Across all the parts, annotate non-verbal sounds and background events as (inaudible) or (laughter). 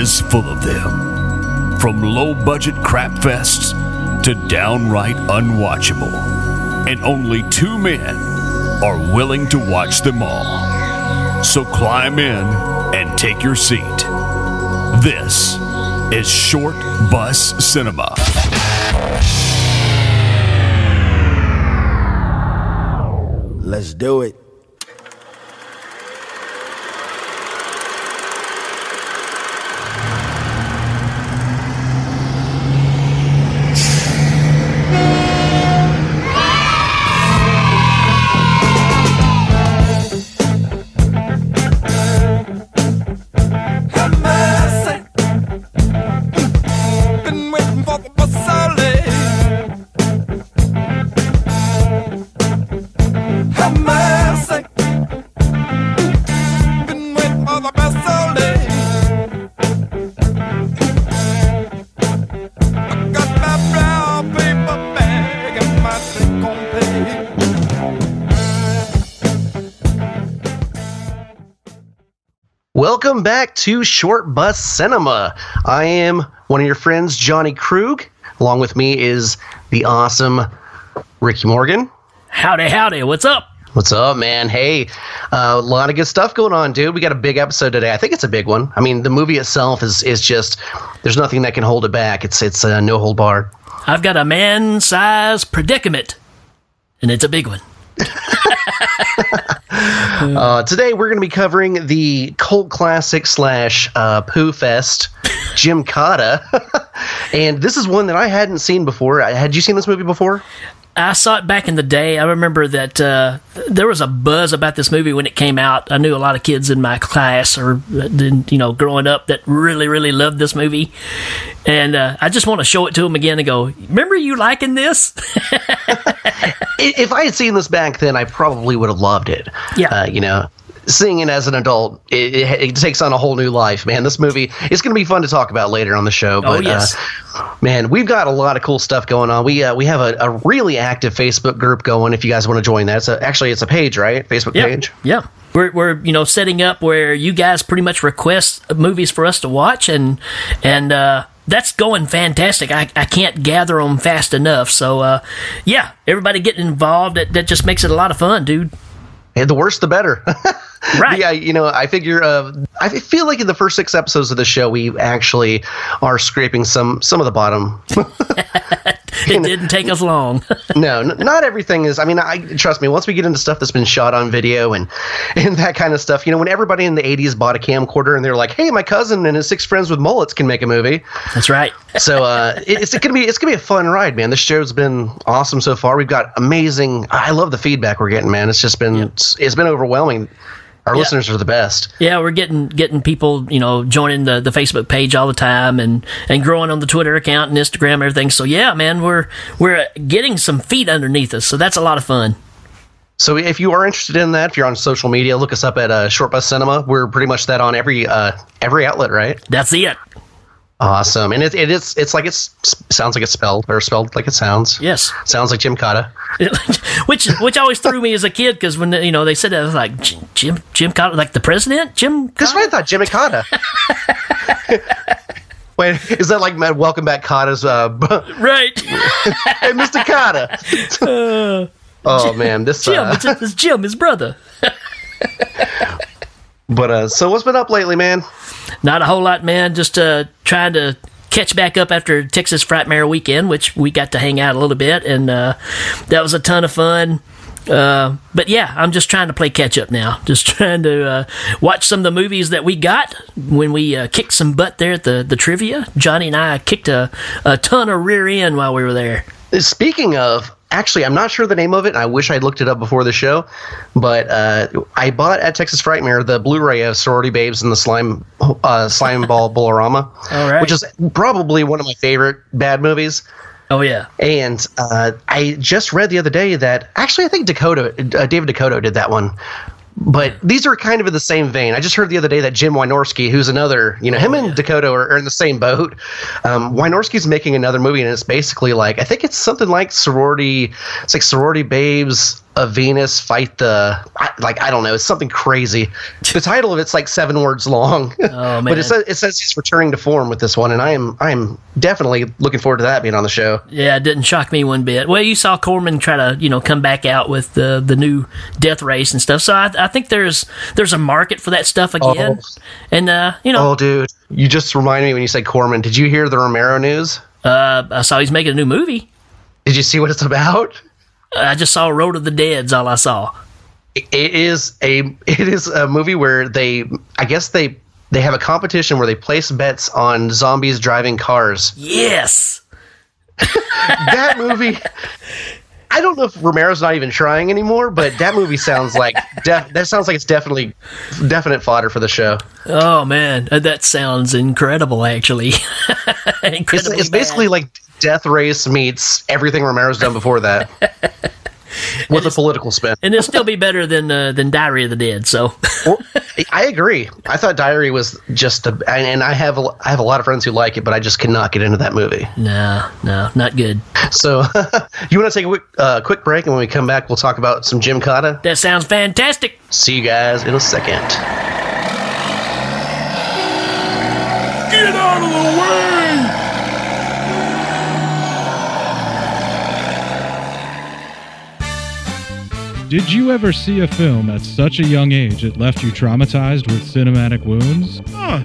is full of them. From low budget crap fests to downright unwatchable. And only two men are willing to watch them all. So climb in and take your seat. This is Short Bus Cinema. Let's do it. Welcome back to Short Bus Cinema. I am one of your friends, Johnny Krug. Along with me is the awesome Ricky Morgan. Howdy, howdy. What's up? What's up, man? Hey, uh, a lot of good stuff going on, dude. We got a big episode today. I think it's a big one. I mean, the movie itself is is just there's nothing that can hold it back. It's it's uh, no hold barred. I've got a man size predicament, and it's a big one. (laughs) Uh, today we're going to be covering the cult classic slash uh, poo fest, Gymkata, (laughs) and this is one that I hadn't seen before. Uh, Had you seen this movie before? I saw it back in the day. I remember that uh, there was a buzz about this movie when it came out. I knew a lot of kids in my class or, you know, growing up that really, really loved this movie. And uh, I just want to show it to them again and go, remember you liking this? (laughs) If I had seen this back then, I probably would have loved it. Yeah. Uh, you know, seeing it as an adult, it, it, it takes on a whole new life, man. This movie, it's going to be fun to talk about later on the show. But, yes. uh, man, we've got a lot of cool stuff going on. We uh, we have a, a really active Facebook group going. If you guys want to join that, it's a, actually it's a page, right? Facebook yeah. page. Yeah. We're, we're you know setting up where you guys pretty much request movies for us to watch and and uh, that's going fantastic. I, I can't gather them fast enough. So uh, yeah, everybody getting involved. That, that just makes it a lot of fun, dude. And the worse, the better. (laughs) Right. yeah, you know, I figure. Uh, I feel like in the first six episodes of the show, we actually are scraping some some of the bottom. (laughs) It didn't take us long. (laughs) no, n- not everything is. I mean, I trust me. Once we get into stuff that's been shot on video and and that kind of stuff, you know, when everybody in the '80s bought a camcorder and they're like, "Hey, my cousin and his six friends with mullets can make a movie," that's right. (laughs) so uh, it- it's gonna be it's gonna be a fun ride, man. This show's been awesome so far. We've got amazing. I love the feedback we're getting, man. It's just been it's, it's been overwhelming. Our listeners are the best. Yeah, we're getting getting people, you know, joining the, the Facebook page all the time and, and growing on the Twitter account and Instagram and everything. So yeah, man, we're we're getting some feet underneath us. So that's a lot of fun. So if you are interested in that, if you're on social media, look us up at uh, Short Bus Cinema. We're pretty much that on every uh, every outlet, right? That's it. Awesome, and it, it is it's like it's sounds like it's spelled or spelled like it sounds. Yes. sounds like Jim Cotta. (laughs) which which always threw me as a kid because when you know they said that I was like Jim Jim, Jim Cotter, like the president Jim. That's what I thought, Jim Cotta. (laughs) Wait, is that like uh, Welcome Back Cotta's? Uh, (laughs) Right, hey, Mr. Kotter. oh man, this. Jim. Uh, It's, it's Jim, his brother. But uh, so what's been up lately, man? Not a whole lot, man. Just uh, trying to catch back up after Texas Frightmare weekend, which we got to hang out a little bit, and uh, that was a ton of fun. Uh, but yeah, I'm just trying to play catch up now. (laughs) Just trying to uh, watch some of the movies that we got when we uh, kicked some butt there at the, the trivia. Johnny and I kicked a, a ton of rear end while we were there. Speaking of, actually, I'm not sure the name of it. and I wish I'd looked it up before the show, but uh, I bought at Texas Frightmare the Blu-ray of Sorority Babes and the Slime uh, Slime Ball (laughs) Bolorama, right. which is probably one of my favorite bad movies. Oh yeah, And uh, I just read the other day that actually I think DeCoteau, uh, David DeCoteau did that one. But these are kind of in the same vein. I just heard the other day that Jim Wynorski, who's another, you know, him and DeCoteau are, are in the same boat. Um, Wynorski's making another movie, and it's basically like I think it's something like sorority. It's like sorority babes a Venus fight the like I don't know it's something crazy. (laughs) The title of it's like seven words long, Oh, (laughs) but it says it says he's returning to form with this one, and I am I am definitely looking forward to that being on the show. Yeah, it didn't shock me one bit. Well, you saw Corman try to, you know, come back out with the the new Death Race and stuff. So I, I think there's there's a market for that stuff again. Oh. And uh, you know, Oh, dude, you just reminded me when you said Corman. Did you hear the Romero news? uh, I saw he's making a new movie. Did you see what it's about? I just saw Road of the Dead's all I saw. it is a (laughs) it is a movie where they I guess they they have a competition where they place bets on zombies driving cars. Yes. That movie (laughs) I don't know if Romero's not even trying anymore, but that movie sounds like (laughs) def, that sounds like it's definitely definite fodder for the show. Oh man, uh, that sounds incredible. Actually, (laughs) It's, it's basically like Death Race meets everything Romero's done before that. (laughs) With a political spin. and it'll still be better than uh, than Diary of the Dead. So Well, I agree. I thought Diary was just a, and, and I have a, I have a lot of friends who like it, but I just cannot get into that movie. no, no, not good. So, (laughs) you want to take a quick, uh, quick break, and when we come back, we'll talk about some Gymkata. That sounds fantastic. See you guys in a second. Get out of the way! Did you ever see a film at such a young age it left you traumatized with cinematic wounds? Ah,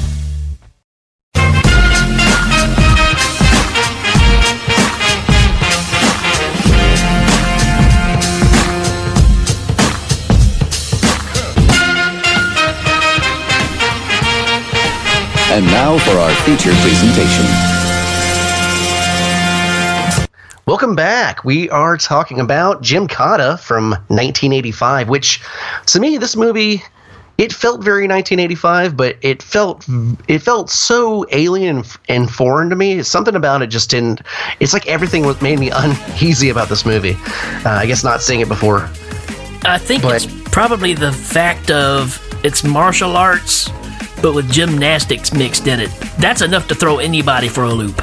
And now for our feature presentation. Welcome back. We are talking about Gymkata from 1985, which to me, this movie. It felt very 1985, but it felt it felt so alien and, and foreign to me. Something about it just didn't. It's like everything was made me (laughs) uneasy about this movie. Uh, I guess not seeing it before. I think But- it's probably the fact of it's martial arts, but with gymnastics mixed in it. That's enough to throw anybody for a loop.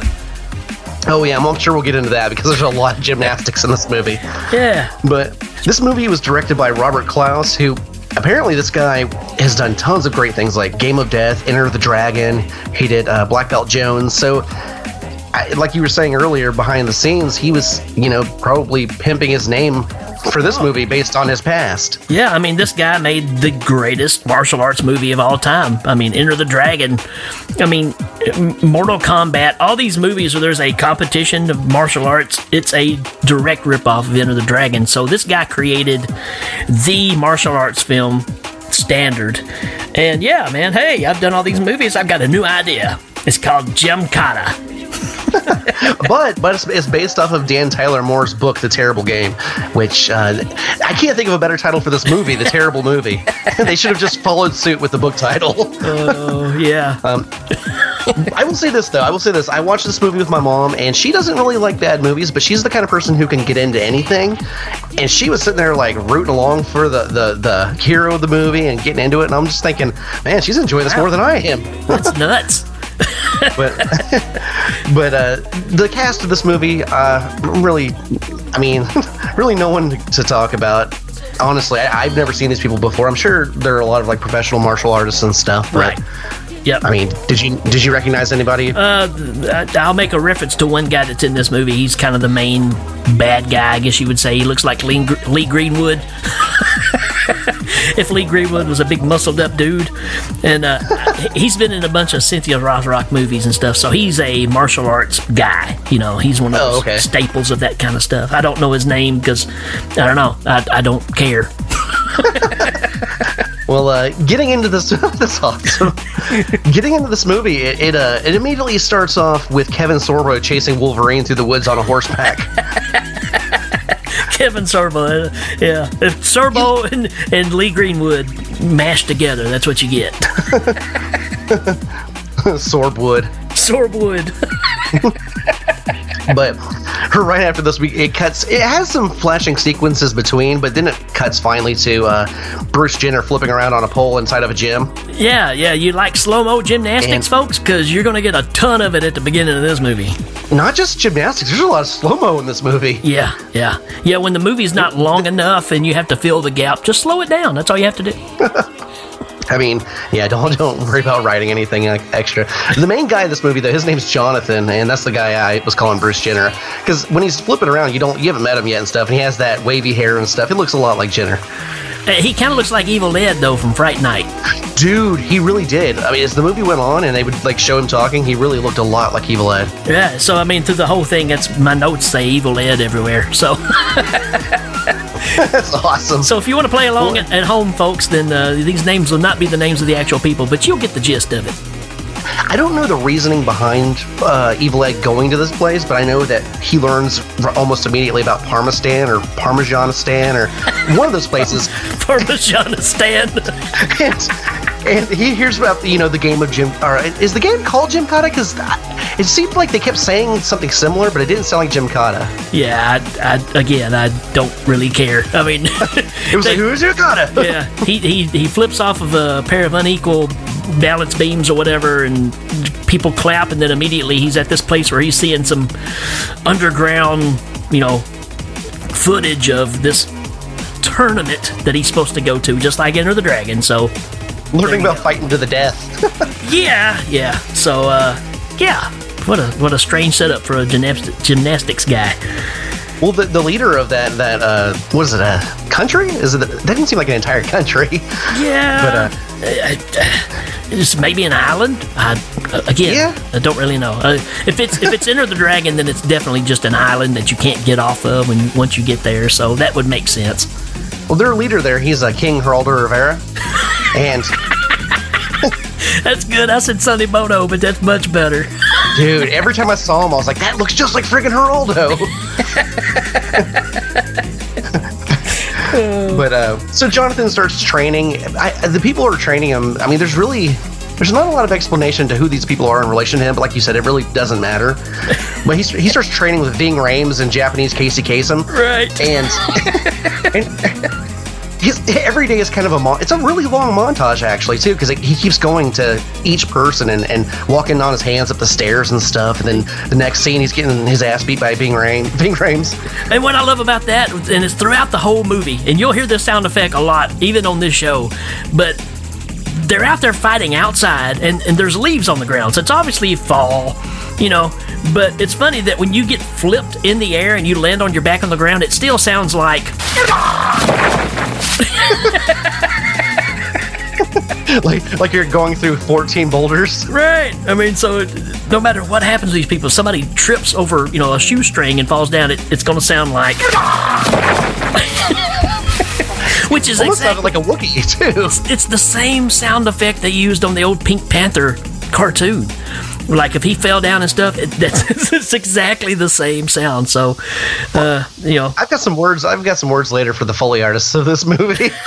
Oh yeah, I'm, sure we'll get into that because there's a lot of gymnastics in this movie. Yeah. But this movie was directed by Robert Clouse, who apparently this guy has done tons of great things like Game of Death, Enter the Dragon. He did uh, Black Belt Jones. So, I, like you were saying earlier, behind the scenes, he was, you know, probably pimping his name for this movie based on his past. Yeah, I mean, this guy made the greatest martial arts movie of all time. I mean, Enter the Dragon. I mean, Mortal Kombat. All these movies where there's a competition of martial arts, it's a direct ripoff of Enter the Dragon. So this guy created the martial arts film standard. And yeah, man, hey, I've done all these movies. I've got a new idea. It's called Cotta. (laughs) But but it's, it's based off of Dan Tyler Moore's book, The Terrible Game, which uh, I can't think of a better title for this movie, The Terrible Movie. (laughs) they should have just followed suit with the book title. Oh, yeah. (laughs) I will say this though. I will say this. I watched this movie with my mom, and she doesn't really like bad movies, but she's the kind of person who can get into anything. And she was sitting there like rooting along for the the, the hero of the movie and getting into it. And I'm just thinking, man, she's enjoying this more than I am. That's nuts. But (laughs) but uh, the cast of this movie, uh, really, I mean, (laughs) really no one to talk about. Honestly, I, I've never seen these people before. I'm sure there are a lot of like professional martial artists and stuff. But, Right. Yep. I mean, did you did you recognize anybody? Uh, I'll make a reference to one guy that's in this movie. He's kind of the main bad guy, I guess you would say. He looks like Lee, Lee Greenwood. (laughs) (laughs) if Lee Greenwood was a big muscled up dude, and uh, he's been in a bunch of Cynthia Rothrock movies and stuff, so he's a martial arts guy. You know, he's one of Oh, those okay. staples of that kind of stuff. I don't know his name because I don't know. I, I don't care. (laughs) Well, uh, getting into this, (laughs) that's awesome. getting into this movie, it it, uh, it immediately starts off with Kevin Sorbo chasing Wolverine through the woods on a horseback. Kevin Sorbo, uh, yeah. If Sorbo and, and Lee Greenwood mashed together, that's what you get. (laughs) Swordwood. Sorwood. (laughs) But (laughs) right after this, we it cuts. It has some flashing sequences between, but then it cuts finally to uh, Bruce Jenner flipping around on a pole inside of a gym. Yeah, yeah, you like slow mo gymnastics, And- folks? Because you're going to get a ton of it at the beginning of this movie. Not just gymnastics. There's a lot of slow mo in this movie. Yeah, yeah. Yeah, when the movie's not long enough and you have to fill the gap, just slow it down. That's all you have to do. (laughs) I mean, yeah, don't (laughs) don't worry about writing anything extra. The main guy in this movie, though, his name's Jonathan, and that's the guy I was calling Bruce Jenner. Because when he's flipping around, you don't you haven't met him yet and stuff, and he has that wavy hair and stuff. He looks a lot like Jenner. Uh, He kind of looks like Evil Ed, though, from Fright Night. Dude, he really did. I mean, as the movie went on and they would like show him talking, he really looked a lot like Evil Ed. Yeah, so I mean, through the whole thing, it's my notes say Evil Ed everywhere. So, (laughs) (laughs) That's awesome. so if you want to play along at, at home, folks, then uh, these names will not be the names of the actual people, but you'll get the gist of it. I don't know the reasoning behind uh, Evil Ed going to this place, but I know that he learns r- almost immediately about Parmesan or Parmesanistan or one of those places. (laughs) Parmesanistan. (laughs) and he hears about the, you know the game of Jim. Or is the game called Gymkata? Because it seemed like they kept saying something similar, but it didn't sound like Gymkata. yeah, I, I, again, I don't really care. I mean, (laughs) It was like, who's Jim Cotta? (laughs) yeah, he, he he flips off of a pair of unequal balance beams or whatever, and people clap, and then immediately he's at this place where he's seeing some underground, you know, footage of this tournament that he's supposed to go to, just like Enter the Dragon. So Learning about fighting to the death. (laughs) yeah, yeah. So uh, yeah, what a what a strange setup for a gymnast- gymnastics guy. Well, the, the leader of that that uh, what is it? A country? Is it? That didn't seem like an entire country. (laughs) Yeah, But, uh, it's maybe an island. I, uh, again, Yeah. I don't really know. Uh, if it's if it's Enter the Dragon, then it's definitely just an island that you can't get off of when once you get there. So that would make sense. Well, their leader there, he's a King Geraldo Rivera, (laughs) and That's good. I said Sonny Bono, but that's much better. dude, every time I saw him, I was like, that looks just like friggin' Geraldo. (laughs) but uh, so Jonathan starts training. I, the people who are training him. I mean, there's really there's not a lot of explanation to who these people are in relation to him. But like you said, it really doesn't matter. (laughs) But he he starts training with Ving Rhames and Japanese Casey Kasem. Right. and, (laughs) and every day is kind of a mon- it's a really long montage actually too because he keeps going to each person and, and walking on his hands up the stairs and stuff and then the next scene he's getting his ass beat by Bing Rain (laughs) Bing Rames And what I love about that, and it's throughout the whole movie, and you'll hear this sound effect a lot, even on this show, but they're out there fighting outside, and, and there's leaves on the ground, so it's obviously fall, you know. But it's funny that when you get flipped in the air and you land on your back on the ground, it still sounds like (laughs) like like you're going through 14 boulders right. I mean, so it, no matter what happens to these people, somebody trips over, you know, a shoestring and falls down, it, it's going to sound like. (laughs) Which is almost exactly sounded like a Wookiee too it's the same sound effect they used on the old Pink Panther cartoon. Like if he fell down and stuff, it, that's (laughs) it's exactly the same sound. So, uh, you know, I've got some words I've got some words later for the Foley artists of this movie (laughs)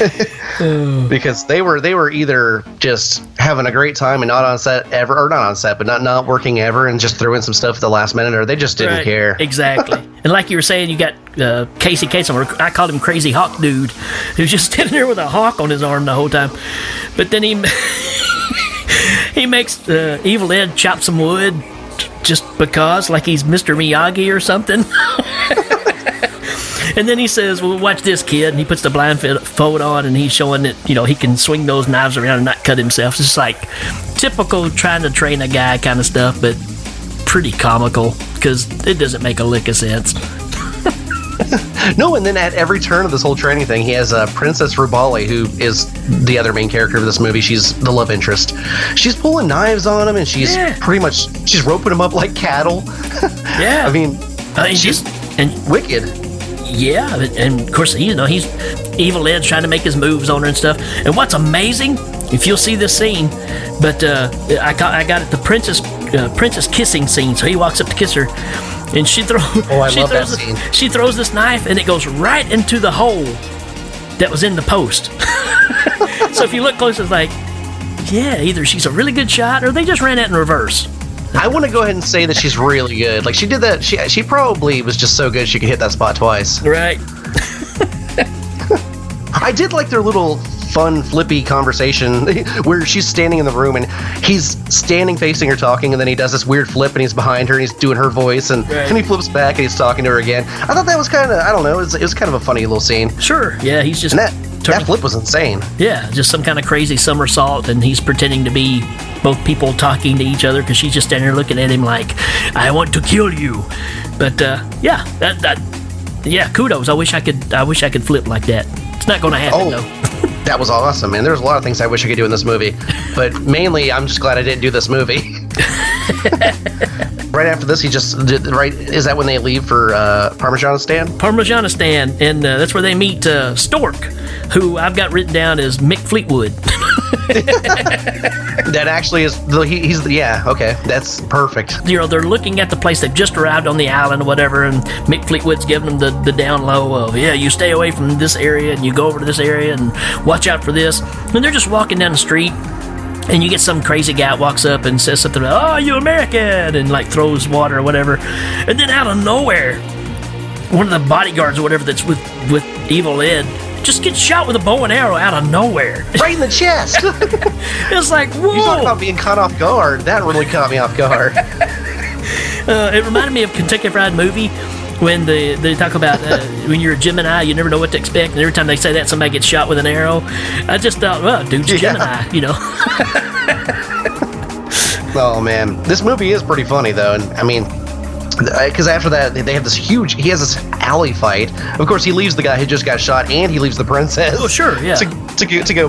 (laughs) because they were they were either just having a great time and not on set ever or not on set but not not working ever and just threw in some stuff at the last minute or they just didn't Right. care Exactly. and like you were saying, you got uh, Casey Kasem, or I called him Crazy Hawk Dude, who's just standing there with a hawk on his arm the whole time. But then he. He makes uh, Evil Ed chop some wood just because, like he's Mr. Miyagi or something. (laughs) and then he says, "Well, watch this, kid." And he puts the blindfold on, and he's showing that you know he can swing those knives around and not cut himself. It's just like typical trying to train a guy kind of stuff, but pretty comical because it doesn't make a lick of sense. (laughs) No, and then at every turn of this whole training thing, he has uh, Princess Rubali, who is the other main character of this movie. She's the love interest. She's pulling knives on him, and she's Yeah. pretty much she's roping him up like cattle. (laughs) Yeah, I mean, I mean, she's just and wicked. Yeah, and- of course, you know, he's Evil Ed's trying to make his moves on her and stuff. And what's amazing, if you'll see this scene, but uh, I got I got it the princess uh, princess kissing scene. So he walks up to kiss her, and she throws Oh, (laughs) she love that throws scene. she throws this knife, and it goes right into the hole that was in the post. (laughs) so if you look close, it's like, yeah, either she's a really good shot, or they just ran it in reverse. I want to go ahead and say that she's really good. Like she did that. She she probably was just so good she could hit that spot twice. Right. I did like their little fun flippy conversation (laughs) where she's standing in the room and he's standing facing her talking and then he does this weird flip and he's behind her and he's doing her voice and, Right. and he flips back and he's talking to her again. I thought that was kind of I don't know. It was, it was kind of a funny little scene. Sure. Yeah, he's just And that turning- that flip was insane. Yeah, just some kind of crazy somersault, and he's pretending to be both people talking to each other because she's just standing there looking at him like, "I want to kill you." But uh, yeah, that, that yeah, kudos. I wish I could. I wish I could flip like that. It's not going to happen Oh. though. (laughs) That was awesome, man. There's a lot of things I wish I could do in this movie, but (laughs) mainly I'm just glad I didn't do this movie. (laughs) right after this, he just did, right. Is that when they leave for uh, Parmesanistan? Parmesanistan, and uh, that's where they meet uh, Stork, who I've got written down as Mick Fleetwood. (laughs) That actually is the he, he's the yeah okay that's perfect. you know, they're looking at the place. They've just arrived on the island or whatever, and Mick Fleetwood's giving them the, the down low of, yeah, you stay away from this area and you go over to this area and watch out for this. And they're just walking down the street, and you get some crazy guy walks up and says something oh, you American, and like throws water or whatever. And then out of nowhere, one of the bodyguards or whatever that's with, with Evil Ed just get shot with a bow and arrow out of nowhere. Right in the chest. (laughs) It's like, whoa. You talk about being caught off guard. That really caught me off guard. (laughs) Uh, it reminded me of Kentucky Fried Movie when they, they talk about uh, when you're a Gemini, you never know what to expect, and every time they say that, somebody gets shot with an arrow. I just thought, well, dude's Yeah. Gemini, you know. (laughs) Oh man, this movie is pretty funny though, and I mean, because after that they have this huge. He has this alley fight. Of course, he leaves the guy who just got shot, and he leaves the princess. Oh, sure, yeah. To, to, go- to go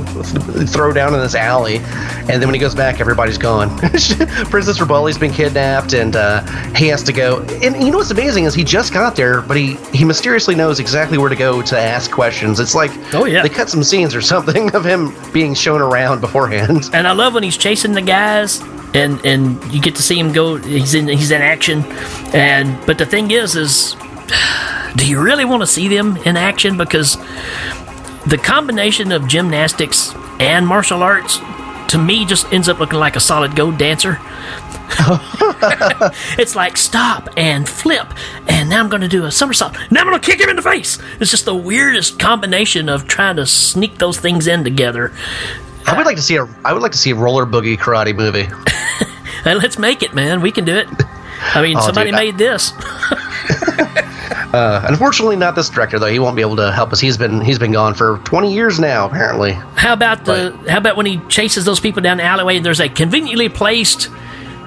throw down in this alley, and then when he goes back, everybody's gone. (laughs) Princess Rubali's been kidnapped, and uh, he has to go. And you know what's amazing is he just got there, but he he mysteriously knows exactly where to go to ask questions. It's like Oh, yeah. they cut some scenes or something (laughs) of him being shown around beforehand. and I love when he's chasing the guys, and and you get to see him go. He's in he's in action, and but the thing is, is do you really want to see them in action? Because the combination of gymnastics and martial arts to me just ends up looking like a solid gold dancer. (laughs) it's like stop and flip, and now I'm going to do a somersault. Now I'm going to kick him in the face. It's just the weirdest combination of trying to sneak those things in together. I would like to see a I would like to see a roller boogie karate movie. Hey, let's make it, man. We can do it. I mean, (laughs) Oh, somebody dude, I- made this. (laughs) (laughs) Uh, unfortunately, not this director though. He won't be able to help us. He's been he's been gone for 20 years now, apparently. How about the? How about when he chases those people down the alleyway and there's a conveniently placed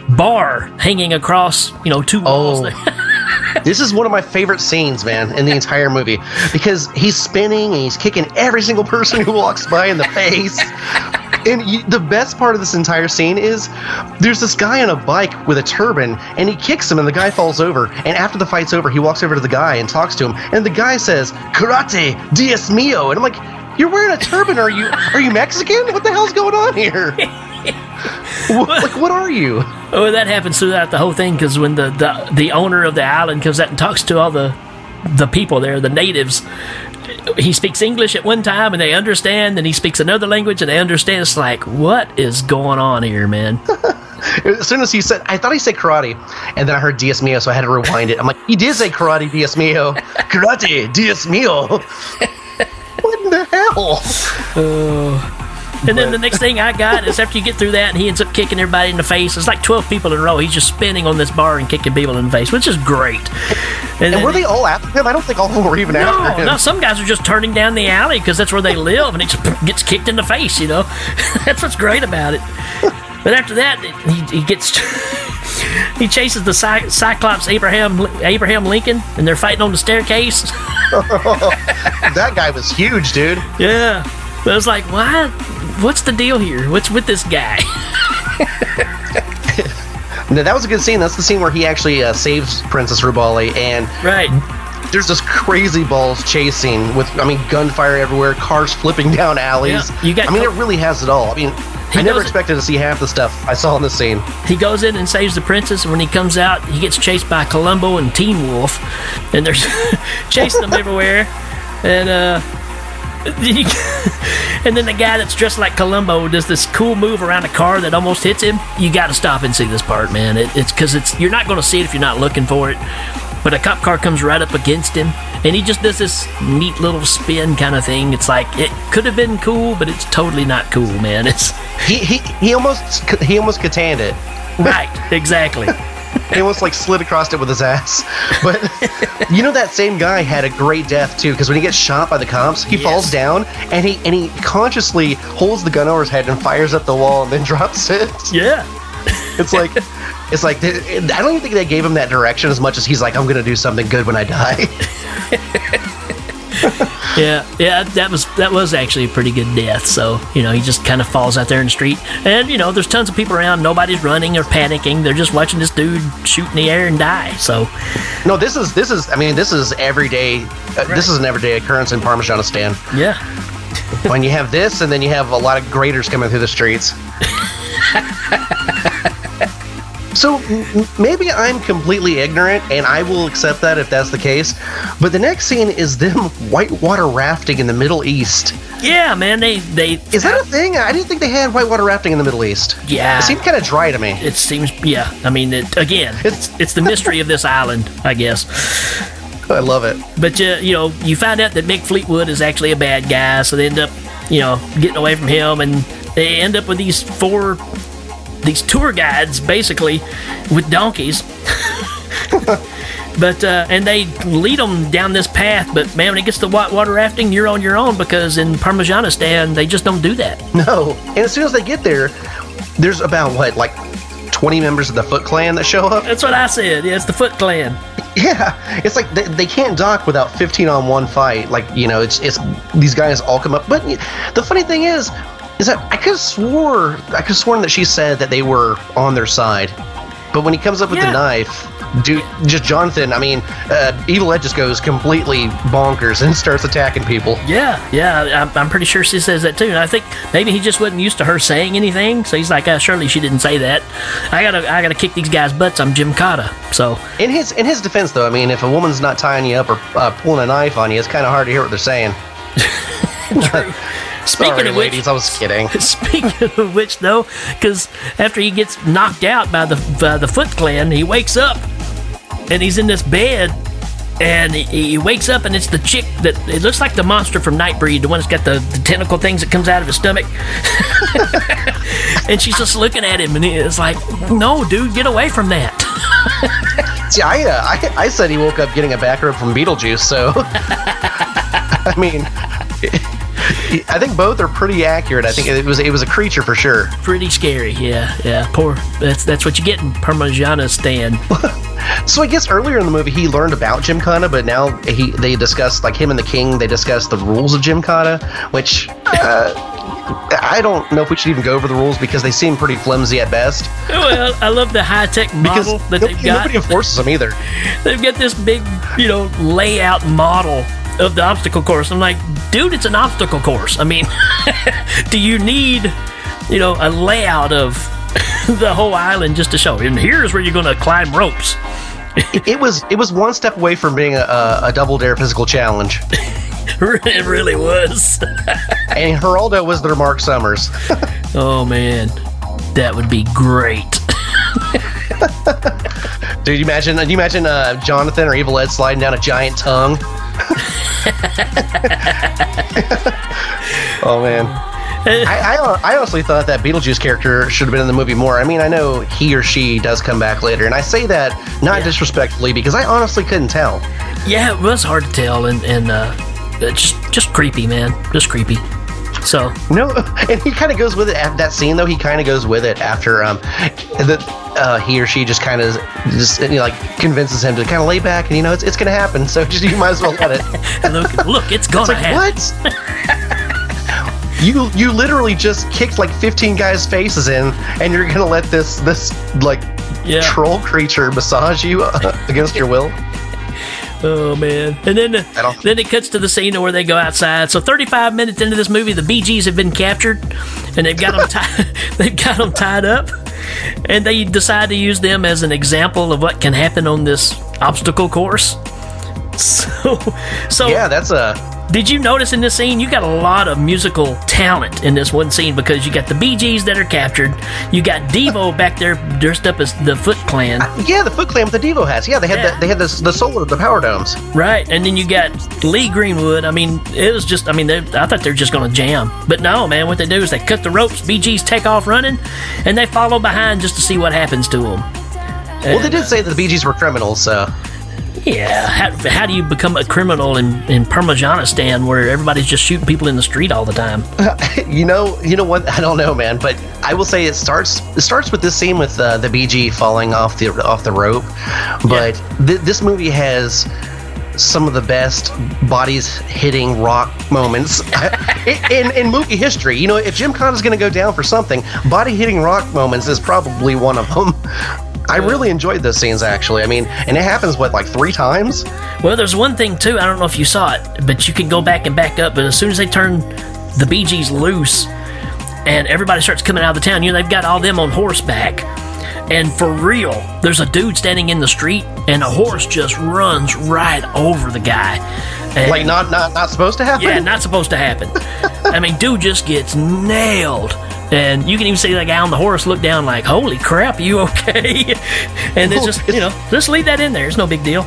bar hanging across, you know, two walls. Oh. there. This is one of my favorite scenes, man, in the entire movie because he's spinning and he's kicking every single person who walks by in the face. And you, the best part of this entire scene is there's this guy on a bike with a turban, and he kicks him, and the guy falls over. And after the fight's over, he walks over to the guy and talks to him, and the guy says, "Karate, Dios mío," and I'm like, "You're wearing a turban? Are you are you Mexican? What the hell's going on here? (laughs) what, like, what are you?" Oh, that happens throughout the whole thing because when the, the the owner of the island comes out and talks to all the the people there, the natives, he speaks English at one time and they understand, and he speaks another language and they understand. It's like, what is going on here, man? (laughs) As soon as he said, I thought he said karate, and then I heard Dios Mio, so I had to rewind it. I'm like, he did say karate, Dios Mio. Karate, Dios Mio. (laughs) what in the hell? Oh. And then the next thing I got is after you get through that, and he ends up kicking everybody in the face. It's like twelve people in a row. He's just spinning on this bar and kicking people in the face, which is great. And then- were they all after him? I don't think all of them were even after no, him. no, some guys are just turning down the alley because that's where they live, and he just (laughs) gets kicked in the face. You know, (laughs) that's what's great about it. But after that, he, he gets (laughs) he chases the Cy- Cyclops Abraham Abraham Lincoln, and they're fighting on the staircase. that guy was huge, dude. yeah, but I was like, why? What's the deal here? What's with this guy? (laughs) No, that was a good scene. That's the scene where he actually uh, saves Princess Rubali, and right. there's this crazy balls chasing with, I mean, gunfire everywhere, cars flipping down alleys. Yeah, you got I mean, it really has it all. I mean, He I never expected to see half the stuff I saw in this scene. He goes in and saves the princess, and when he comes out, he gets chased by Columbo and Teen Wolf, and they're (laughs) chasing them everywhere. And uh, (laughs) and then the guy that's dressed like Columbo does this cool move around a car that almost hits him. You got to stop and see this part, man. It, it's because it's you're not going to see it if you're not looking for it. But a cop car comes right up against him, and he just does this neat little spin kind of thing. It's like it could have been cool, but it's totally not cool, man. (laughs) It's He he, he almost he almost katanned it. right, exactly. (laughs) He almost like slid across it with his ass. But you know that same guy had a great death too, because when he gets shot by the cops, he Yes. falls down and he and he consciously holds the gun over his head and fires up the wall and then (laughs) drops it. Yeah. It's like it's like I don't even think they gave him that direction as much as he's like I'm gonna do something good when I die. (laughs) (laughs) Yeah, yeah, that was that was actually a pretty good death. So you know, he just kind of falls out there in the street, and you know, there's tons of people around. Nobody's running or panicking. They're just watching this dude shoot in the air and die. So no, this is this is I mean this is everyday. Uh, This is an everyday occurrence in Parmigianistan. yeah, when you have this and then you have a lot of graders coming through the streets. (laughs) so m- maybe I'm completely ignorant and I will accept that if that's the case. But the next scene is them (laughs) whitewater rafting in the Middle East. yeah, man. They they Is that a thing? I didn't think they had whitewater rafting in the Middle East. Yeah. It seemed kind of dry to me. it seems yeah. I mean, it, again, it's it's the mystery of this (laughs) island, I guess. I love it. But uh, you know, you find out that Mick Fleetwood is actually a bad guy, so they end up, you know, getting away from him, and they end up with these four, these tour guides basically, with donkeys. but uh, and they lead them down this path. But man, when it gets to whitewater rafting, you're on your own because in Parmigianistan they just don't do that. (laughs) No. And as soon as they get there, there's about what, like 20 members of the Foot Clan that show up? That's what I said. Yeah, it's the Foot Clan. Yeah, it's like they, they can't dock without 15 on one fight. Like you know, it's it's these guys all come up. But the funny thing is, is that I could have swore I could have sworn that she said that they were on their side. But when he comes up with Yeah. the knife, dude, just Jonathan. I mean, uh, Evil Ed just goes completely bonkers and (laughs) starts attacking people. Yeah, yeah, I'm, I'm pretty sure she says that too. And I think maybe he just wasn't used to her saying anything, so he's like, uh, "Surely she didn't say that." I gotta, I gotta kick these guys' butts. I'm Gymkata, so In his in his defense, though, I mean, if a woman's not tying you up or uh, pulling a knife on you, it's kind of hard to hear what they're saying. (laughs) (laughs) Speaking Sorry, of which, ladies, I was kidding. (laughs) Speaking of which, though, because after he gets knocked out by the by the Foot Clan, he wakes up and he's in this bed, and he, he wakes up and it's the chick that it looks like the monster from Nightbreed, the one that's got the, the tentacle things that comes out of his stomach, (laughs) and she's just looking at him, and it's like, no, dude, get away from that. (laughs) See, I, uh, I I said he woke up getting a back rub from Beetlejuice, so I mean, I think both are pretty accurate. I think it was it was a creature for sure. Pretty scary, yeah, yeah. Poor, that's that's what you get in Parmigiana stand. (laughs) So I guess earlier in the movie he learned about Gymkata, but now he they discussed like him and the king. They discussed the rules of Gymkata, which uh, I don't know if we should even go over the rules because they seem pretty flimsy at best. well, I love the high tech (laughs) Because model that nobody, they've got. nobody enforces them either. They've got this big, you know, layout model of the obstacle course. I'm like, dude, it's an obstacle course. I mean, (laughs) do you need, you know, a layout of (laughs) the whole island just to show? And here's where you're going to climb ropes. It was it was one step away from being a, a, double dare physical challenge, (laughs) it really was. and Geraldo was their Mark Summers. oh man, that would be great. Dude, you imagine? You imagine uh, Jonathan or Evil Ed sliding down a giant tongue? (laughs) oh man, I, I, I honestly thought that Beetlejuice character should have been in the movie more. I mean, I know he or she does come back later, and I say that not Yeah. disrespectfully because I honestly couldn't tell. Yeah, it was hard to tell, and and uh, just just creepy, man, just creepy. So No, (laughs) and he kind of goes with it. At that scene, though, he kind of goes with it after um, that uh, he or she just kind of just you know, like convinces him to kind of lay back, and you know it's it's gonna happen. So just (laughs) you might as well let it. (laughs) look, look, it's gonna It's like happen. what? you you literally just kicked like 15 guys' faces in, and you're gonna let this this like Yeah. troll creature massage you uh, against your will? Oh man! And then then it cuts to the scene where they go outside. So 35 minutes into this movie, the Bee Gees have been captured, and they've got them tied. (laughs) they've got them tied up, and they decide to use them as an example of what can happen on this obstacle course. (laughs) So, so Yeah, that's a did you notice in this scene you got a lot of musical talent in this one scene because you got the Bee Gees that are captured, you got Devo (laughs) back there dressed up as the Foot Clan, yeah the Foot Clan with the Devo hats. Yeah, they had Yeah. the, they had the the solar the power domes. right? And then you got Lee Greenwood. I mean, it was just I mean, they- I thought they were just going to jam, but no, man. What they do is they cut the ropes, Bee Gees take off running, and they follow behind just to see what happens to them. Well, they did say that the Bee Gees were criminals, so Yeah, how, how do you become a criminal in in Parmigianistan where everybody's just shooting people in the street all the time? (laughs) you know, you know what? (laughs) I don't know, man. But I will say it starts. It starts with this scene with uh, the Bee Gee falling off the off the rope. But th- this movie has some of the best bodies hitting rock moments (laughs) in, in movie history. You know, if Jim Conn is going to go down for something, body hitting rock moments is probably one of them. I really enjoyed those scenes actually. I mean, and it happens what like three times. Well, there's one thing too. I don't know if you saw it, but you can go back and back up. But as soon as they turn the Gees loose, and everybody starts coming out of the town, you know they've got all them on horseback, and for real, there's a dude standing in the street, and a horse just runs right over the guy. And- Like not not not supposed to happen. yeah, not supposed to happen. (laughs) I mean, dude just gets nailed. And you can even see the guy on the horse look down like, holy crap, you okay? (laughs) and it's just, you know, just leave that in there. It's no big deal.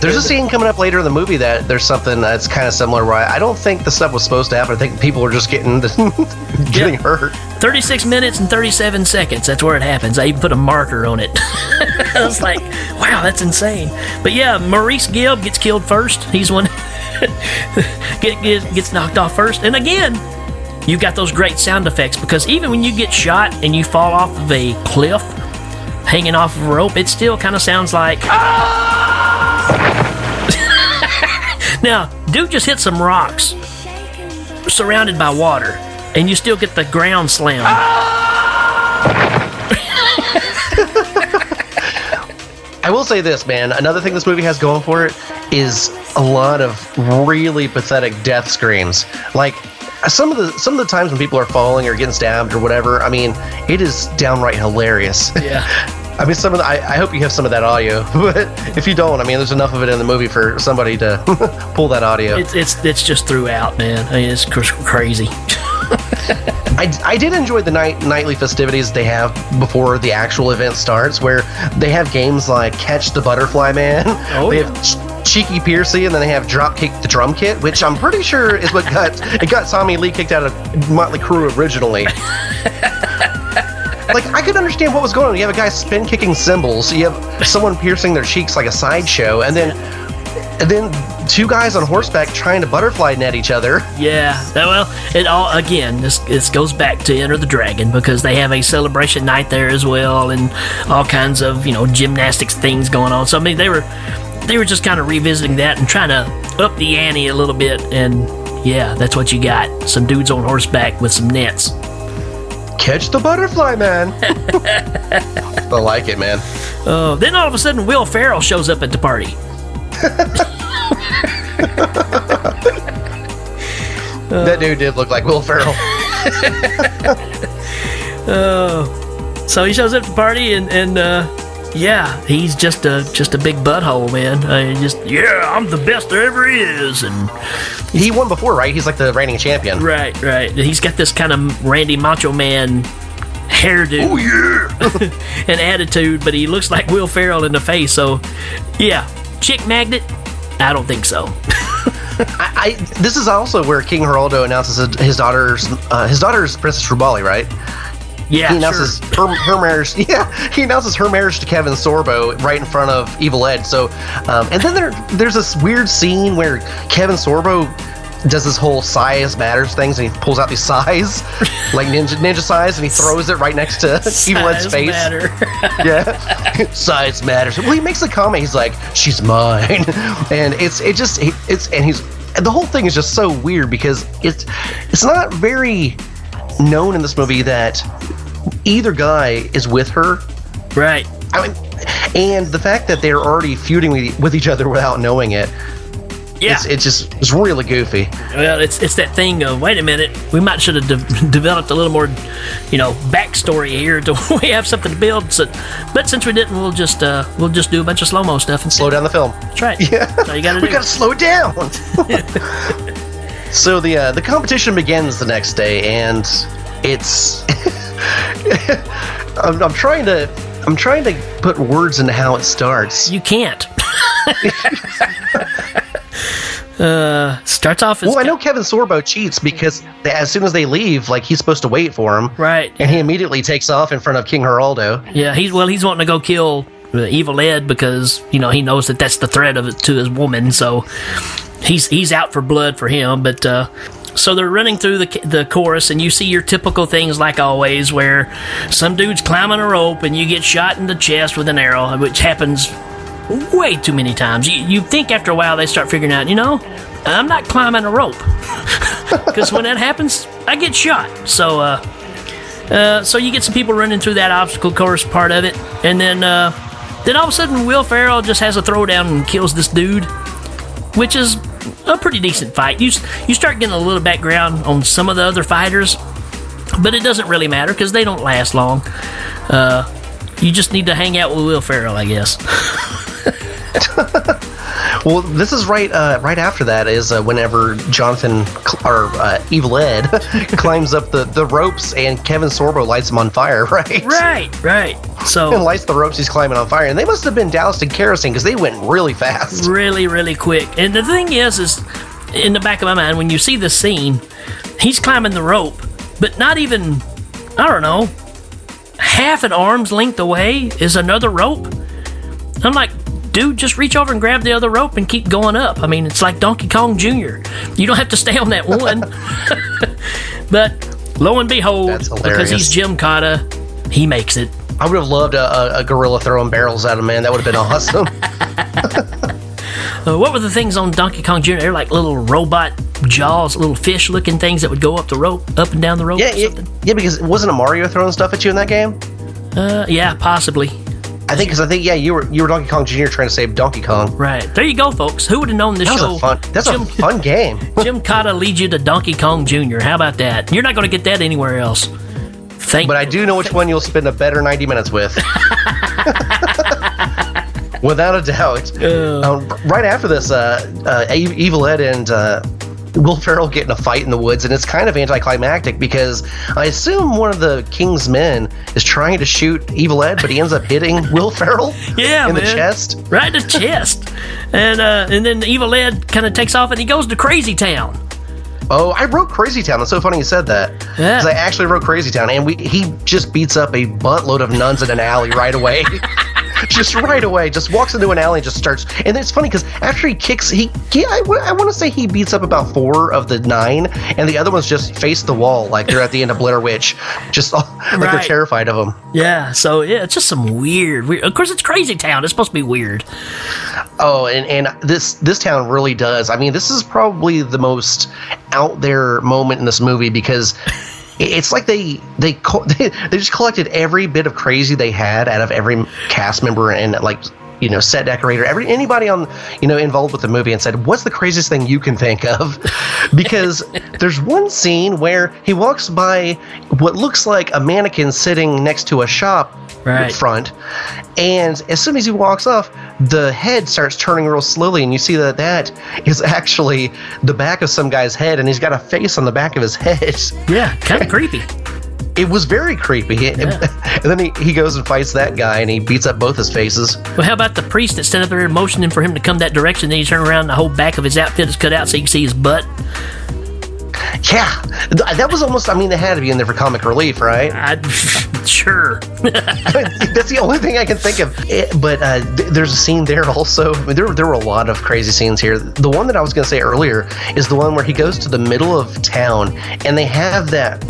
There's a scene coming up later in the movie that there's something that's kind of similar. Where I don't think the stuff was supposed to happen. I think people were just getting (laughs) getting Yeah. hurt. 36 minutes and 37 seconds. That's where it happens. I even put a marker on it. (laughs) I was like, wow, that's insane. But yeah, Maurice Gibb gets killed first. He's one get, gets knocked off first. And again, you got those great sound effects because even when you get shot and you fall off of a cliff, hanging off of a rope, it still kind of sounds like. Ah! (laughs) now, dude just hit some rocks surrounded by water, and you still get the ground slam. Ah! (laughs) I will say this, man. Another thing this movie has going for it is a lot of really pathetic death screams. Like some of the some of the times when people are falling or getting stabbed or whatever. I mean, it is downright hilarious. Yeah. (laughs) I mean, some of the, I, I hope you have some of that audio, (laughs) but if you don't, I mean, there's enough of it in the movie for somebody to (laughs) pull that audio. It's it's it's just throughout, man. I mean, it's crazy. I, I did enjoy the night nightly festivities they have before the actual event starts, where they have games like Catch the Butterfly Man. Oh, they yeah. have Cheeky Piercy, and then they have Drop Kick the Drum Kit, which I'm pretty sure is what got it got Tommy Lee kicked out of Motley Crue originally. (laughs) like I could understand what was going on. You have a guy spin kicking cymbals, you have someone piercing their cheeks like a sideshow, and then and then two guys on horseback trying to butterfly net each other. Yeah. that- Well, it all again. This this goes back to Enter the Dragon because they have a celebration night there as well, and all kinds of you know gymnastics things going on. So I mean, they were they were just kind of revisiting that and trying to up the ante a little bit. And yeah, that's what you got. Some dudes on horseback with some nets. Catch the butterfly man. (laughs) I like it, man. Uh, then all of a sudden, Will Ferrell shows up at the party. (laughs) that dude did look like Will Ferrell. (laughs) So he shows up at the party, and and uh, yeah, he's just a just a big butthole, man. I mean, just yeah, I'm the best there ever is, and he won before, right? He's like the reigning champion. right, right. He's got this kind of Randy Macho Man hairdo, oh yeah, (laughs) and attitude, but he looks like Will Ferrell in the face. So yeah, chick magnet. I don't think so. (laughs) I, I this is also where King Geraldo announces his- his daughter's uh, his daughter's Princess Rubali, right? Yeah, he announces her, her marriage. (laughs) Yeah, he announces her marriage to Kevin Sorbo right in front of Evil Ed. So, um, and then there there's this weird scene where Kevin Sorbo does this whole size matters things, and he pulls out these size, (laughs) like ninja ninja size, and he throws it right next to (laughs) Evil Ed's Size face. matter. yeah, size matters. Well, he makes a comment. He's like, "She's mine," and it's it just it's and he's the whole thing is just so weird because it's it's not very known in this movie that either guy is with her. Right. I mean, and the fact that they're already feuding with, each other without knowing it. Yeah. It's, it's just it's really goofy. Well, it's it's that thing of wait a minute, we might should have de- (laughs) developed a little more, you know, backstory here to (laughs) we have something to build. So, but since we didn't, we'll just uh, we'll just do a bunch of slow mo stuff and Slow down the film. That's right. Yeah. That's you got to (laughs) we gotta slow down. So the uh, the competition begins the next day, and it's (laughs) I'm, I'm trying to I'm trying to put words into how it starts. You can't. (laughs) uh, starts off as Well, I know Kevin Sorbo cheats because as soon as they leave, like he's supposed to wait for him, right? And he immediately takes off in front of King Geraldo. Yeah, he's well, he's wanting to go kill uh, Evil Ed because you know he knows that that's the threat of it to his woman. So he's he's out for blood for him. But uh, so they're running through the the chorus, and you see your typical things like always, where some dude's climbing a rope and you get shot in the chest with an arrow, which happens way too many times. You, you think after a while they start figuring out, you know, I'm not climbing a rope (laughs) because when that happens, I get shot. So. uh uh, so you get some people running through that obstacle course part of it, and then uh, then all of a sudden Will Ferrell just has a throwdown and kills this dude, which is a pretty decent fight. You you start getting a little background on some of the other fighters, but it doesn't really matter because they don't last long. Uh, you just need to hang out with Will Ferrell, I guess. (laughs) (laughs) Well, this is right. Uh, right after that is uh, whenever Jonathan cl- or uh, Evil Ed (laughs) climbs up the, the ropes and Kevin Sorbo lights him on fire. (laughs) Right. Right. Right. So And lights the ropes he's climbing on fire, and they must have been doused in kerosene because they went really fast. really, really quick. And the thing is, is in the back of my mind when you see this scene, he's climbing the rope, but not even I don't know half an arm's length away is another rope. I'm like, dude, just reach over and grab the other rope and keep going up. I mean, it's like Donkey Kong Jr. You don't have to stay on that one. (laughs) (laughs) but lo and behold, because he's Gymkata, he makes it. I would have loved a, a, gorilla throwing barrels at him, man. That would have been awesome. (laughs) Uh, what were the things on Donkey Kong Jr.? They're like little robot jaws, little fish-looking things that would go up the rope, up and down the rope. yeah, yeah, yeah, because wasn't a Mario throwing stuff at you in that game? Uh, yeah, possibly. I think because I think yeah, you were you were Donkey Kong Jr. trying to save Donkey Kong. Right there, you go, folks. Who would have known this That was show? a fun. That's Jim, a fun (laughs) game. Gymkata leads you to Donkey Kong Jr. How about that? You're not going to get that anywhere else. Thank. But I do know which one you'll spend a better 90 minutes with. (laughs) Without a doubt. Um, right after this, uh, uh, Evil Ed and uh, Will Ferrell get in a fight in the woods, and it's kind of anticlimactic because I assume one of the King's men is trying to shoot Evil Ed, but he ends up hitting (laughs) Will Ferrell yeah, in man. the chest. right in the chest, and uh, and then evil Ed kind of takes off and he goes to Crazy Town. Oh, I wrote Crazy Town. It's so funny you said that. Yeah. Because I actually wrote Crazy Town, and we he just beats up a buttload of nuns in an alley right away. (laughs) just right away. Just walks into an alley and just starts. And it's funny because after he kicks, he, he I, want to say he beats up about four of the nine, and the other ones just face the wall like they're at the end of Blair Witch, just (laughs) like they're terrified of him. Yeah, so yeah, it's just some weird, weird. Of course, it's Crazy Town. It's supposed to be weird. Oh, and, and this this town really does. I mean, this is probably the most out there moment in this movie because it's like they (laughs) they they just collected every bit of crazy they had out of every cast member and like you know set decorator every anybody on you know involved with the movie and said what's the craziest thing you can think of (laughs) because there's one scene where he walks by what looks like a mannequin sitting next to a shop Right. front and as soon as he walks off the head starts turning real slowly and you see that that is actually the back of some guy's head and he's got a face on the back of his (laughs) head Yeah, kind of creepy. It was very creepy. And, (laughs) and then he, he goes and fights that guy and he beats up both his faces. Well, how about the priest that stood up there motioning for him to come that direction? Then he turned around and the whole back of his outfit is cut out so you can see his butt. Yeah, that was almost. I mean, they had to be in there for comic relief, right? I, (laughs) sure. (laughs) That's the only thing I can think of. It- but uh, th- there's a scene there also. I mean, there, there were a lot of crazy scenes here. The one that I was going to say earlier is the one where he goes to the middle of town and they have that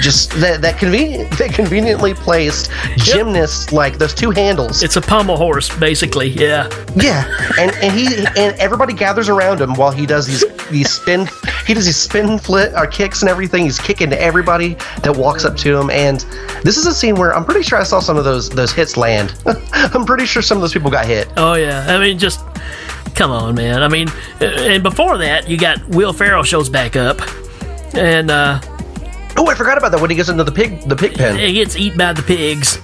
just that that convenient that conveniently placed gymnast like those two handles. It's a pommel horse, basically. Yeah. Yeah, and and he and everybody gathers around him while he does these these spin he does these spin flit or kicks and everything. He's kicking to everybody that walks up to him, and this is a scene where I'm pretty sure I saw some of those those hits land. (laughs) I'm pretty sure some of those people got hit. Oh yeah. I mean, just come on, man. I mean, and before that, you got Will Ferrell shows back up, and uh, Oh, I forgot about that when he gets into the pig the pig pen. he gets eaten by the pigs.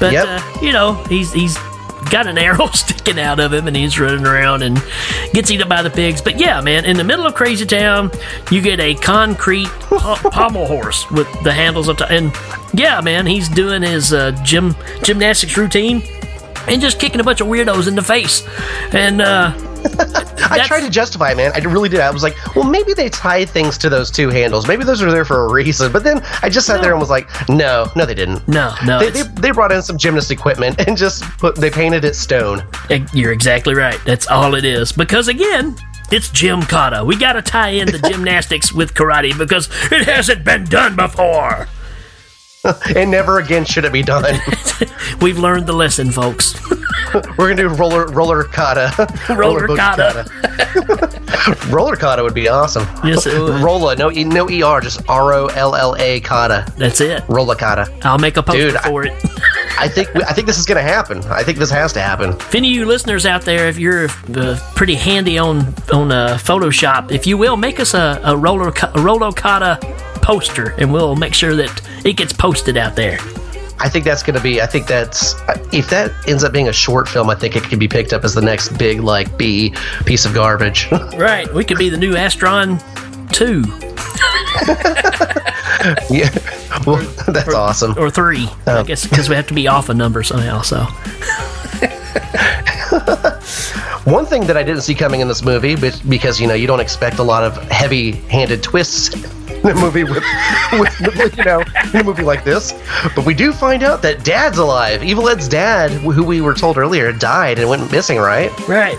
But Yep. uh, you know, he's he's got an arrow (laughs) sticking out of him, and he's running around and gets eaten by the pigs. But yeah, man, in the middle of Crazy Town, you get a concrete (laughs) po- pommel horse with the handles up to, and yeah, man, he's doing his uh, gym gymnastics routine. And just kicking a bunch of weirdos in the face, and uh, I tried to justify it, man. I really did. I was like, well, maybe they tied things to those two handles. Maybe those are there for a reason. But then I just sat there and was like, no, no, they didn't. no, no, They, they, they brought in some gymnast equipment and just put they painted it stone. You're exactly right. That's all it is. Because again, it's Gymkata. We got to tie in the (laughs) gymnastics with karate because it hasn't been done before. (laughs) and never again should it be done. (laughs) We've learned the lesson, folks. (laughs) We're gonna do roller roller kata. Roller boogie kata. roller kata would be awesome. Yes, it would. Rolla, no e, no er, just R O L L A kata. That's it. Rolla kata. I'll make a poster Dude, I- for it. I think I think this is gonna happen. I think this has to happen. If any of you listeners out there, if you're uh, pretty handy on on uh, Photoshop, if you will, make us a, a roller a Rolo Kata poster, and we'll make sure that it gets posted out there. I think that's gonna be. I think that's if that ends up being a short film. I think it could be picked up as the next big like B piece of garbage. (laughs) Right? We could be the new Astron two (laughs) yeah, well, (laughs) that's awesome. or three. Oh. I Oh. guess because we have to be off a number somehow. So (laughs) One thing that I didn't see coming in this movie, but because you know you don't expect a lot of heavy-handed twists in a movie (laughs) with, with you know in a movie like this, but we do find out that Dad's alive. Evil Ed's dad, who we were told earlier, died and went missing. Right? right,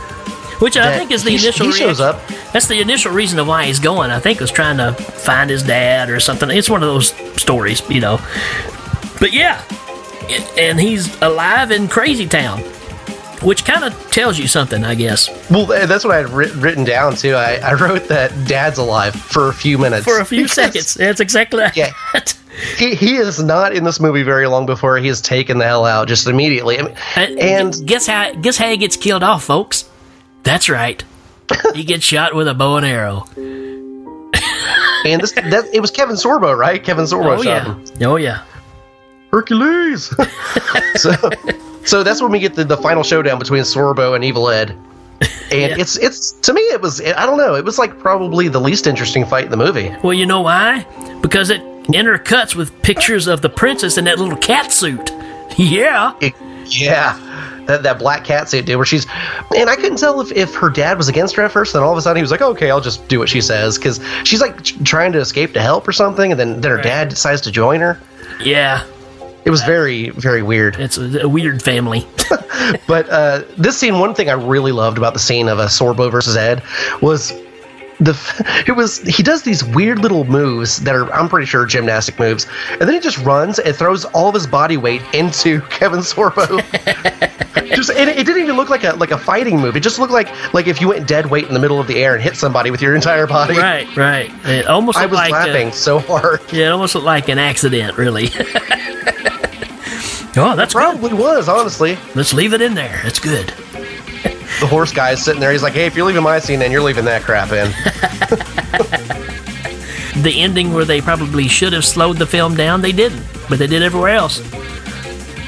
which I think is the he- initial. he shows reaction- up. That's the initial reason of why he's going. I think was trying to find his dad or something. It's one of those stories, you know. But yeah, it- and he's alive in Crazy Town, which kind of tells you something, I guess. Well, eh, that's what I had writ- written down too. I, I wrote that Dad's alive for a few minutes. For a few Because seconds, that's exactly Yeah. that. He, he is not in this movie very long before he is taken the hell out just immediately. I mean, And, and guess how? Guess how he gets killed off, folks? That's right. he gets shot with a bow and arrow. and this that it was Kevin Sorbo, right? Kevin Sorbo Oh shot yeah. him. Oh yeah. Hercules. (laughs) so, so that's when we get the, the final showdown between Sorbo and Evil Ed. And Yeah. it's it's to me it was I don't know it was like probably the least interesting fight in the movie. Well, you know why? Because it intercuts with pictures of the princess in that little cat suit. (laughs) Yeah. It- yeah, that that black cat suit dude where she's and I couldn't tell if, if her dad was against her at first. Then all of a sudden he was like, okay, I'll just do what she says because she's like tr- trying to escape to help or something, and then then her dad decides to join her. Yeah. It was very very weird. It's a, a weird family. (laughs) (laughs) But uh, this scene, one thing I really loved about the scene of a Sorbo versus Ed was the it was he does these weird little moves that are I'm pretty sure gymnastic moves, and then he just runs and throws all of his body weight into (laughs) Kevin Sorbo. (laughs) just and it, it didn't even look like a like a fighting move. It just looked like like if you went dead weight in the middle of the air and hit somebody with your entire body. right. Right. It almost I was like uh, laughing so hard. yeah, it almost looked like an accident, really. (laughs) oh, that's good. Probably was honestly. Let's leave it in there. It's good. The horse guy is sitting there. He's like, "Hey, if you're leaving my scene, then you're leaving that crap in." The ending where they probably should have slowed the film down, they didn't, but they did everywhere else.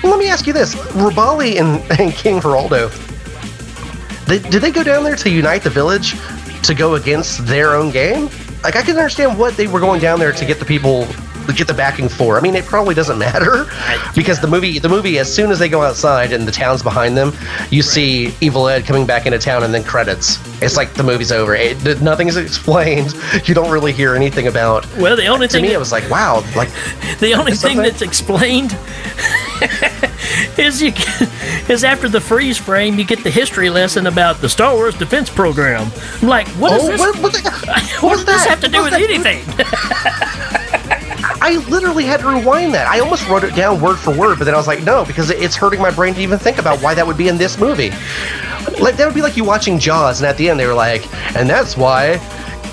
Well, let me ask you this: Rubali and, (laughs) and King Geraldo, they, did they go down there to unite the village to go against their own game? Like, I can understand what they were going down there to get the people get the backing for. I mean, it probably doesn't matter because the movie, the movie, as soon as they go outside and the town's behind them, you see Evil Ed coming back into town and then credits. It's like the movie's over. It, nothing is explained. (laughs) You don't really hear anything about. Well, the only To thing me, that- it was like, wow, like (laughs) The only thing something- that's explained (laughs) is you get, is after the freeze frame, you get the history lesson about the Star Wars Defense Program. I'm like, what does Oh, this? what- what the- what was does this have to do What with that? anything? I literally had to rewind that. I almost wrote it down word for word, but then I was like, no, because it's hurting my brain to even think about why that would be in this movie. Like that would be like you watching Jaws, and at the end they were like, and that's why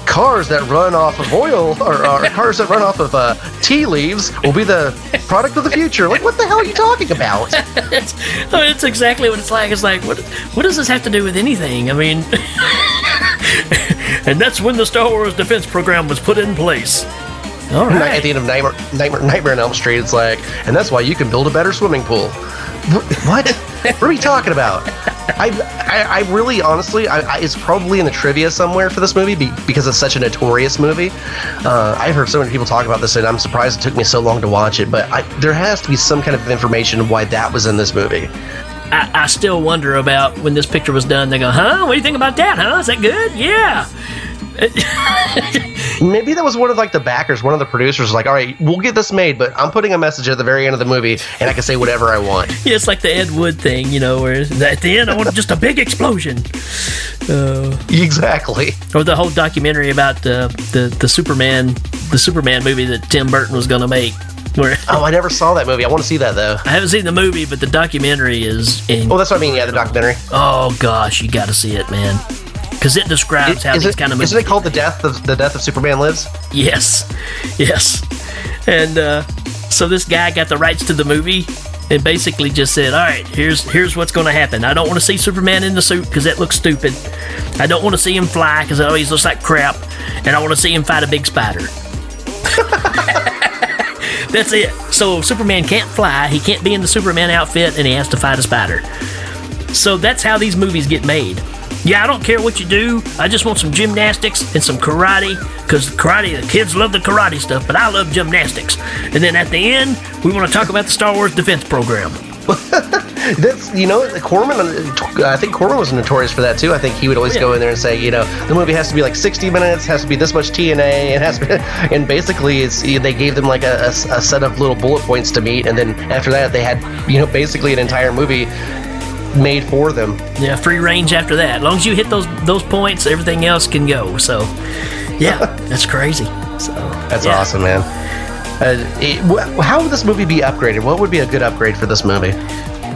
cars that run off of oil or, or (laughs) cars that run off of uh, tea leaves will be the product of the future. Like, what the hell are you talking about? it's, (laughs) I mean, it's exactly what it's like. It's like, what what does this have to do with anything? I mean, (laughs) and that's when the Star Wars Defense Program was put in place. All Night- At the end of Nightmare, Nightmare, Nightmare on Elm Street, it's like, and that's why you can build a better swimming pool. What? what are we talking about? I, I, I really, honestly, I, I, it's probably in the trivia somewhere for this movie be, because it's such a notorious movie. Uh, I've heard so many people talk about this, and I'm surprised it took me so long to watch it. But I, there has to be some kind of information why that was in this movie. I, I still wonder about when this picture was done. They go, huh? What do you think about that? Huh? Is that good? Yeah. (laughs) Maybe that was one of like the backers, one of the producers, like, all right, we'll get this made, but I'm putting a message at the very end of the movie, and I can say whatever I want. (laughs) Yeah, it's like the Ed Wood thing, you know, where at the end I want just a big explosion. Uh, Exactly. or the whole documentary about the, the the Superman the Superman movie that Tim Burton was going to make. Where Oh, I never saw that movie. I want to see that though. I haven't seen the movie, but the documentary is in. Well, that's what I mean. Yeah, the documentary. Oh gosh, you got to see it, man, because it describes how these it, kind of movies. isn't it called the death of the death of Superman lives? Yes, yes. And uh, so this guy got the rights to the movie and basically just said, "All right, here's here's what's going to happen. I don't want to see Superman in the suit because that looks stupid. I don't want to see him fly because it always looks like crap, and I want to see him fight a big spider." (laughs) That's it. So Superman can't fly. He can't be in the Superman outfit, and he has to fight a spider. So that's how these movies get made. Yeah, I don't care what you do. I just want some gymnastics and some karate because karate, the kids love the karate stuff, but I love gymnastics. And then at the end, we want to talk about the Star Wars Defense Program. (laughs) That's you know Corman. Uh, I think Corman was notorious for that too. I think he would always oh, go in there and say, you know, the movie has to be like 60 minutes, has to be this much TNA, and has to be, (laughs) and basically it's they gave them like a, a, a set of little bullet points to meet, and then after that they had you know basically an entire movie made for them. Yeah, free range after that. As long as you hit those those points, everything else can go. So, yeah, (laughs) that's crazy. So That's yeah. awesome, man. Uh, it, wh- how would this movie be upgraded? What would be a good upgrade for this movie?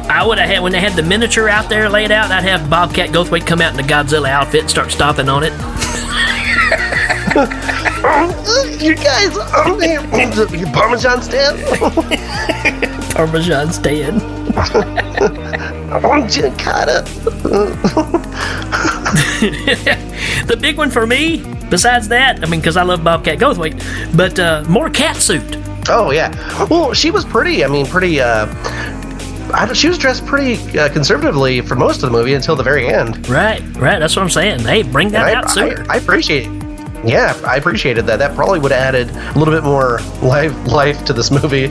I would have had when they had the miniature out there laid out. I'd have Bobcat Goldthwait come out in the Godzilla outfit and start stomping on it. (laughs) you guys, um, Parmesan stand. (laughs) Parmesan stand. I'm Giancarlo. (laughs) the big one for me, besides that, I mean, because I love Bobcat Goldthwait, but uh, more cat suit. Oh yeah. Well, she was pretty. I mean, pretty. Uh, I, she was dressed pretty uh, conservatively for most of the movie until the very end. Right, right. That's what I'm saying. Hey, bring that And out I, sooner. I, I appreciate. It. Yeah, I appreciated that. That probably would have added a little bit more life life to this movie.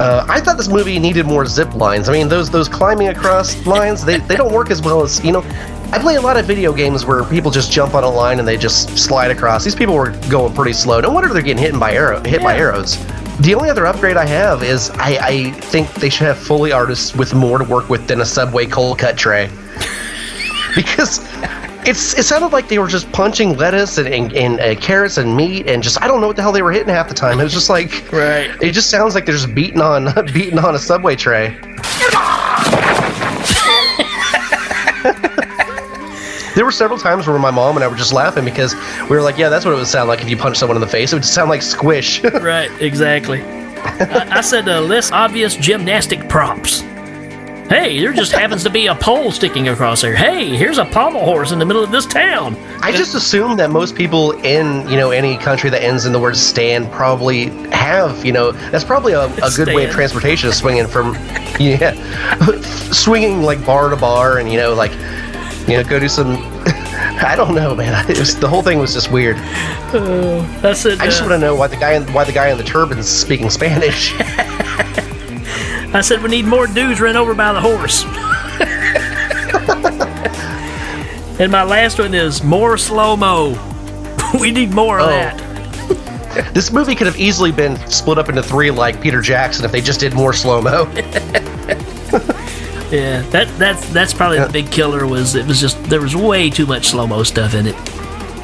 Uh, I thought this movie needed more zip lines. I mean, those those climbing across lines, they, they don't work as well as you know. I play a lot of video games where people just jump on a line and they just slide across. These people were going pretty slow. No wonder they're getting hit by arrow hit by arrows. The only other upgrade I have is I, I think they should have Foley artists with more to work with than a Subway cold cut tray. (laughs) because it's it sounded like they were just punching lettuce and, and, and uh, carrots and meat and just I don't know what the hell they were hitting half the time. It was just like Right. It just sounds like they're just beating on (laughs) beating on a Subway tray. (laughs) There were several times where my mom and I were just laughing because we were like, "Yeah, that's what it would sound like if you punched someone in the face. It would sound like squish." (laughs) right, exactly. I, I said uh, less obvious gymnastic props. Hey, there just happens to be a pole sticking across there. Hey, here's a pommel horse in the middle of this town. I just assume that most people in you know any country that ends in the word stand probably have you know that's probably a, a good way of transportation is swinging from (laughs) yeah swinging like bar to bar and you know like you know go do some (laughs) I don't know, man. It was, the whole thing was just weird. I said, I just uh, want to know why the guy in, why the guy in the turban's speaking Spanish. (laughs) I said we need more dudes run over by the horse. (laughs) and my last one is more slow mo. (laughs) we need more of Oh. that. (laughs) this movie could have easily been split up into three, like Peter Jackson, if they just did more slow mo. Yeah, that that's that's probably the uh. big killer. Was it was just there was way too much slow mo stuff in it.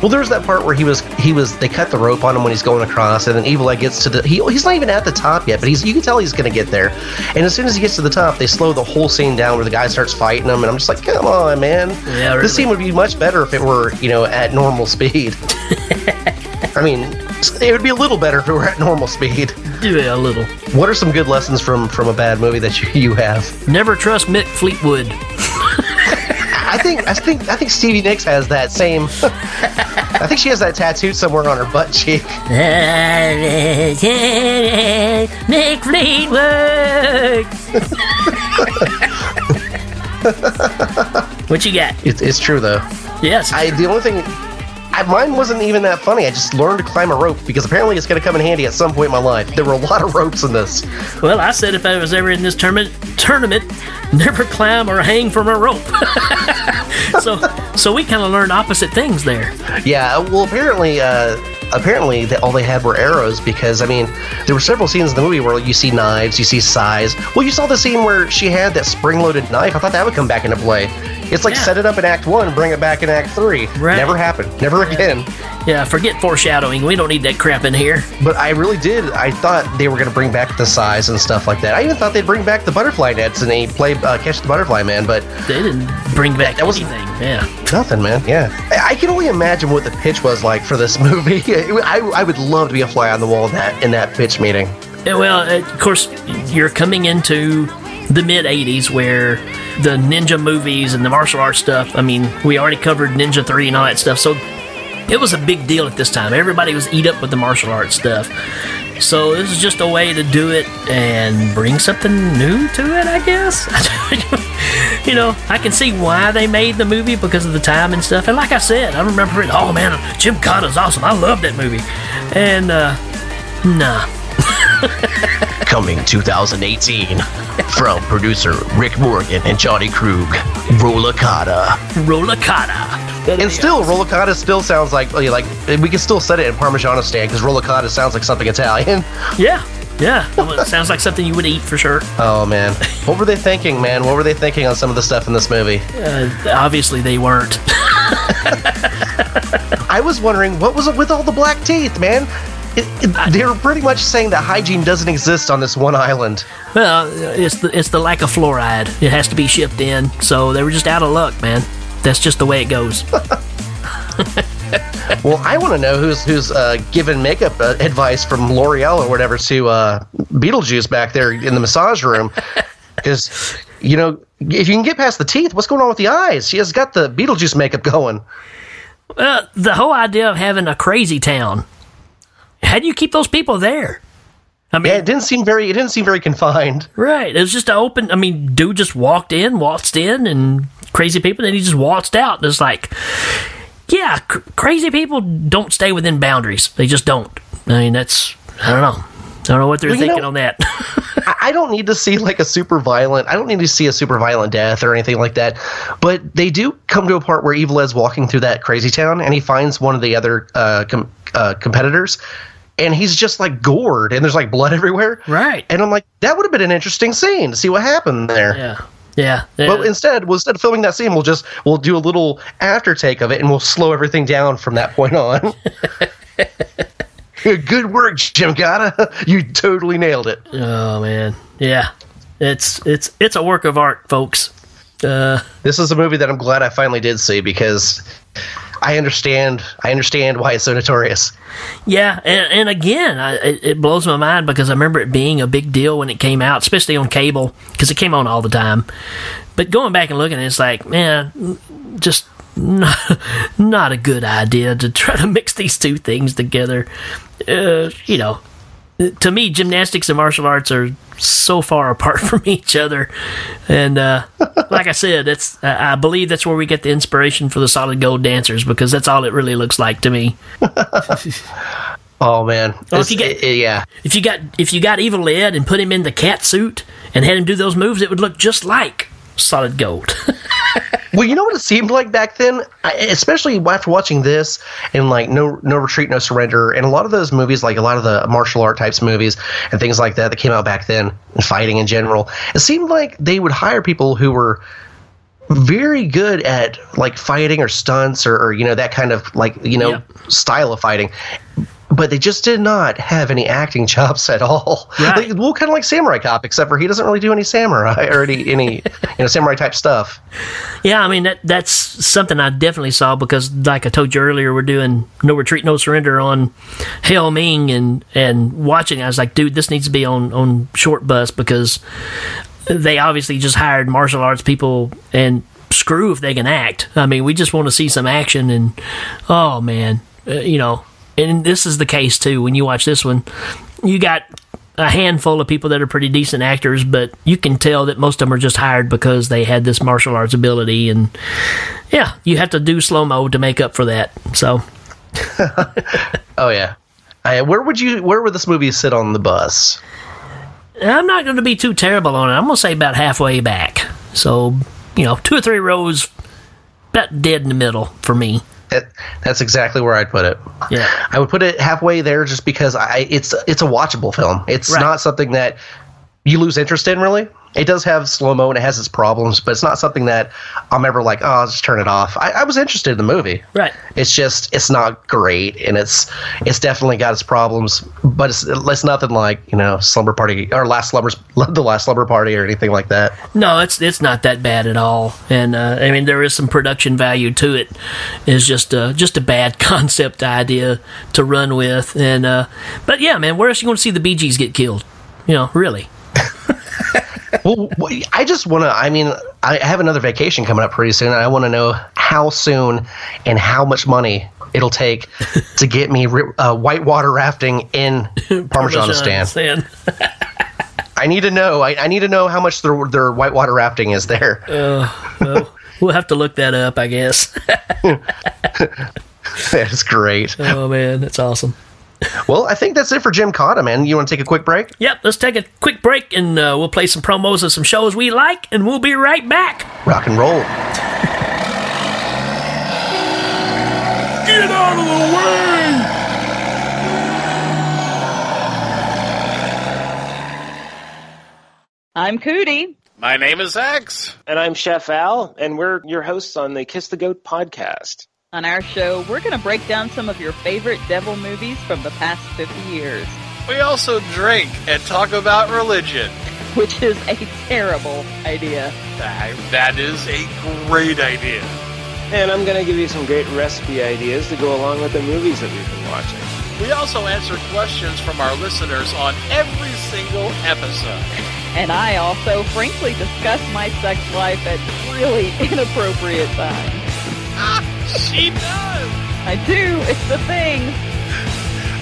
Well, there's that part where he was he was they cut the rope on him when he's going across, and then Evil Eye gets to the he, he's not even at the top yet, but he's you can tell he's gonna get there. And as soon as he gets to the top, they slow the whole scene down where the guy starts fighting him, and I'm just like, come on, man. Yeah, really. This scene would be much better if it were you know at normal speed. (laughs) I mean, it would be a little better if it were at normal speed. Yeah, a little. What are some good lessons from from a bad movie that you, you have? Never trust Mick Fleetwood. (laughs) I think I think I think Stevie Nicks has that same. I think she has that tattooed somewhere on her butt cheek. Mick Fleetwood. (laughs) what you got? It's, it's true though. Yes. I the only thing, I, mine wasn't even that funny. I just learned to climb a rope because apparently it's going to come in handy at some point in my life. There were a lot of ropes in this. Well, I said if I was ever in this tournament, tournament, never climb or hang from a rope. (laughs) so, so we kind of learned opposite things there. Yeah, well, apparently, uh, apparently, they, all they had were arrows because I mean, there were several scenes in the movie where you see knives, you see size. Well, you saw the scene where she had that spring-loaded knife. I thought that would come back into play. It's like Yeah. set it up in Act One, bring it back in Act Three. Right. Never happened. Never again. Yeah, forget foreshadowing. We don't need that crap in here. But I really did. I thought they were going to bring back the size and stuff like that. I even thought they'd bring back the butterfly nets and they play uh, Catch the Butterfly Man, but They didn't bring back That was- anything. Yeah. nothing, man. Yeah. I, I can only imagine what the pitch was like for this (laughs) movie. (laughs) I, I would love to be a fly on the wall in that, in that pitch meeting. Yeah, well, uh, of course, you're coming into the mid 80s where the ninja movies and the martial arts stuff, I mean, we already covered Ninja 3 and all that stuff. So it was a big deal at this time. Everybody was eat up with the martial arts stuff. So this is just a way to do it and bring something new to it, I guess. (laughs) you know, I can see why they made the movie because of the time and stuff. And like I said, I remember it. Oh man, Gymkata's awesome. I love that movie. And uh, nah, Coming 2018 from producer Rik Morgan and Johnny Krug, Rollicata. Rollicata. And still, Rollicata still sounds like like we can still set it in Parmigiano stand because Rollicata sounds like something Italian. (laughs) Yeah, yeah. Well, it sounds like something you would eat for sure. Oh man, what were they thinking, man? What were they thinking on some of the stuff in this movie? Uh, obviously, they weren't. (laughs) I was wondering what was it with all the black teeth, man. It, they're pretty much saying that hygiene doesn't exist on this one island. Well, it's the it's the lack of fluoride. It has to be shipped in, so they were just out of luck, man. That's just the way it goes. (laughs) Well, I want to know who's who's uh, giving makeup uh, advice from L'Oreal or whatever to uh, Beetlejuice back there in the massage room, (laughs) because you know if you can get past the teeth, what's going on with the eyes? She has got the Beetlejuice makeup going. Uh, the whole idea of having a crazy town. How do you keep those people there? I mean, Yeah, it didn't seem very it didn't seem very confined. right? It was just an open. I mean, dude just walked in, waltzed in, and crazy people. Then he just waltzed out. And it's like, yeah, cr- crazy people don't stay within boundaries. They just don't. I mean, that's I don't know. I don't know what they're Well, thinking know- on that. (laughs) I I don't need to see like a super violent. I don't need to see a super violent death or anything like that. But they do come to a part where Evil is walking through that crazy town, and he finds one of the other uh, com- uh, competitors, and he's just like gored, and there's like blood (laughs) everywhere. right? And I'm like, that would have been an interesting scene to see what happened there. Yeah. Yeah. But yeah. instead, well, instead of filming that scene, we'll just we'll do a little after take of it, and we'll slow everything down from that point on. (laughs) Good work, Gymkata. (laughs) You totally nailed it. Oh man, yeah, it's it's it's a work of art, folks. Uh, This is a movie that I'm glad I finally did see because I understand I understand why it's so notorious. yeah, and, and again, I, it, it blows my mind because I remember it being a big deal when it came out, especially on cable because it came on all the time. But going back and looking, it's like, man, just (laughs) not, not a good idea to try to mix these two things together. Uh, you know, to me, gymnastics and martial arts are so far apart (laughs) from each other. And uh, (laughs) like I said, that's I I believe that's where we get the inspiration for the solid gold dancers because that's all it really looks like to me. (laughs) Oh man, Well, if you get- i- i- yeah, If you got if you got Evil Ed and put him in the cat suit and had him do those moves, it would look just like solid gold. Well, you know what it seemed like back then, I, especially after watching this and like no no retreat, no surrender, and a lot of those movies, like a lot of the martial art types movies and things like that that came out back then, and fighting in general. It seemed like they would hire people who were very good at like fighting or stunts or, or you know that kind of like you know Yep. style of fighting. But they just did not have any acting (laughs) chops at all. Right. Like, well, kind of like Samurai Cop, except for he doesn't really do any samurai or any, any you know samurai type stuff. Yeah, I mean that that's something I definitely saw because, like I told you earlier, we're doing No Retreat, No Surrender on Hell Ming, and and watching, I was like, dude, this needs to be on on Short Bus because they obviously just hired martial arts people and screw if they can act. I mean, we just want to see some action, and oh man, uh, you know, and this is the case too. When you watch this one, you got a handful of people that are pretty decent actors, but you can tell that most of them are just hired because they had this martial arts ability, and yeah, you have to do slow mo to make up for that. So (laughs) Oh yeah. I, where would you? Where would this movie sit on the bus? I'm not going to be too terrible on it. I'm going to say about halfway back. So you know, two or three rows, about dead in the middle for me. That, that's exactly where I'd put it. Yeah. I would put it halfway there, just because I it's it's a watchable film. It's Right. not something that you lose interest in. Really, it does have slow mo and it has its problems, but it's not something that I'm ever like, oh, I'll just turn it off. I, I was interested in the movie. Right. It's just it's not great, and it's it's definitely got its problems, but it's it's nothing like you know Slumber Party or Last Slumbers, (laughs) the Last Slumber Party or anything like that. No, it's it's not that bad at all, and uh, I mean there is some production value to it. It's just uh, just a bad (laughs) concept idea to run with, and uh, but yeah, man, where else you going to see the Bee Gees get killed? You know, really? (laughs) well, I just want to. I mean, I have another vacation coming up pretty soon, and I want to know how soon and how much money it'll take to get me uh, whitewater rafting in (laughs) Parmesan stand. (laughs) I need to know. I, I need to know how much their their whitewater rafting is there. Well, we'll have to look that up, I guess. (laughs) that is great. oh man, that's awesome. Well, I think that's it for Gymkata, man. You want to take a quick break? Yep, let's take a quick break and uh, we'll play some promos of some shows we like, and we'll be right back. Rock and roll. Get out of the way! I'm Cootie. My name is X. And I'm Chef Al, and we're your hosts on the Kiss the Goat podcast. On our show, we're going to break down some of your favorite devil movies from the past 50 years, We also drink and talk about religion. which is a terrible idea. That that is a great idea. And I'm going to give you some great recipe ideas to go along with the movies that we've been watching. We also answer questions from our listeners on every single episode. And I also frankly discuss my sex life at really inappropriate times. She does. I do, it's the thing.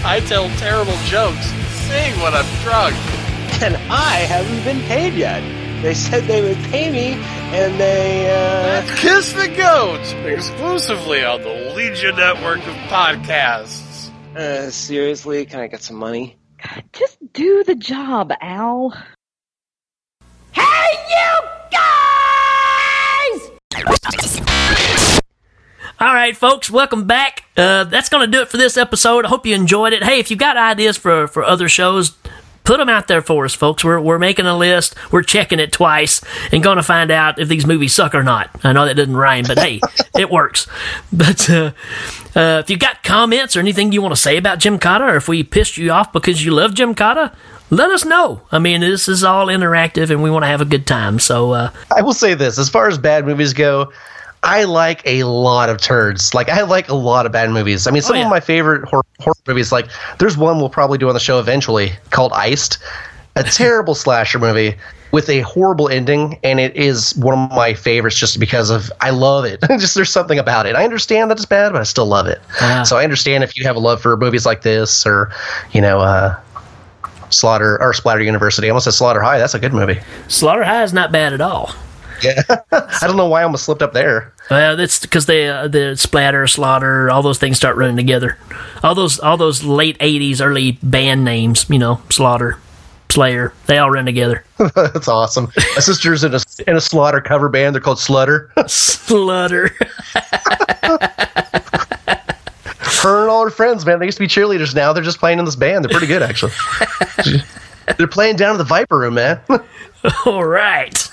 I tell terrible jokes, sing when I'm drunk. And I haven't been paid yet. They said they would pay me, and they, uh. Kiss the Goat, exclusively on the Legion Network of podcasts. Uh, seriously, can I get some money? Just do the job, Al. All right, folks, welcome back. Uh, that's going to do it for this episode. I hope you enjoyed it. Hey, if you've got ideas for, for other shows, put them out there for us, folks. We're, we're making a list. We're checking it twice and going to find out if these movies suck or not. I know that doesn't rhyme, but hey, (laughs) it works. But uh, uh, if you've got comments or anything you want to say about Gymkata, or if we pissed you off because you love Gymkata, let us know. I mean, this is all interactive and we want to have a good time. So, uh, I will say this: as far as bad movies go, I like a lot of turds. Like I like a lot of bad movies. I mean, some Oh, yeah. of my favorite horror, horror movies, like there's one we'll probably do on the show eventually called Iced, a (laughs) terrible slasher movie with a horrible ending, and it is one of my favorites just because of I love it. (laughs) just there's something about it. I understand that it's bad, but I still love it. So I understand if you have a love for movies like this, or you know. uh Slaughter or Splatter University. I almost said Slaughter High. That's a good movie. Slaughter High is not bad at all. Yeah, (laughs) I don't know why I almost slipped up there. Well, that's because they uh, the splatter, slaughter, all those things start running together. All those all those late '80s, early band names, you know, slaughter, Slayer, they all run together. (laughs) That's awesome. My sister's in a in a Slaughter cover band. They're called Slutter. Slaughter. Her and all her friends, man, they used to be cheerleaders. Now they're just playing in this band. They're pretty good, actually. (laughs) they're playing down in the Viper Room, man. all right.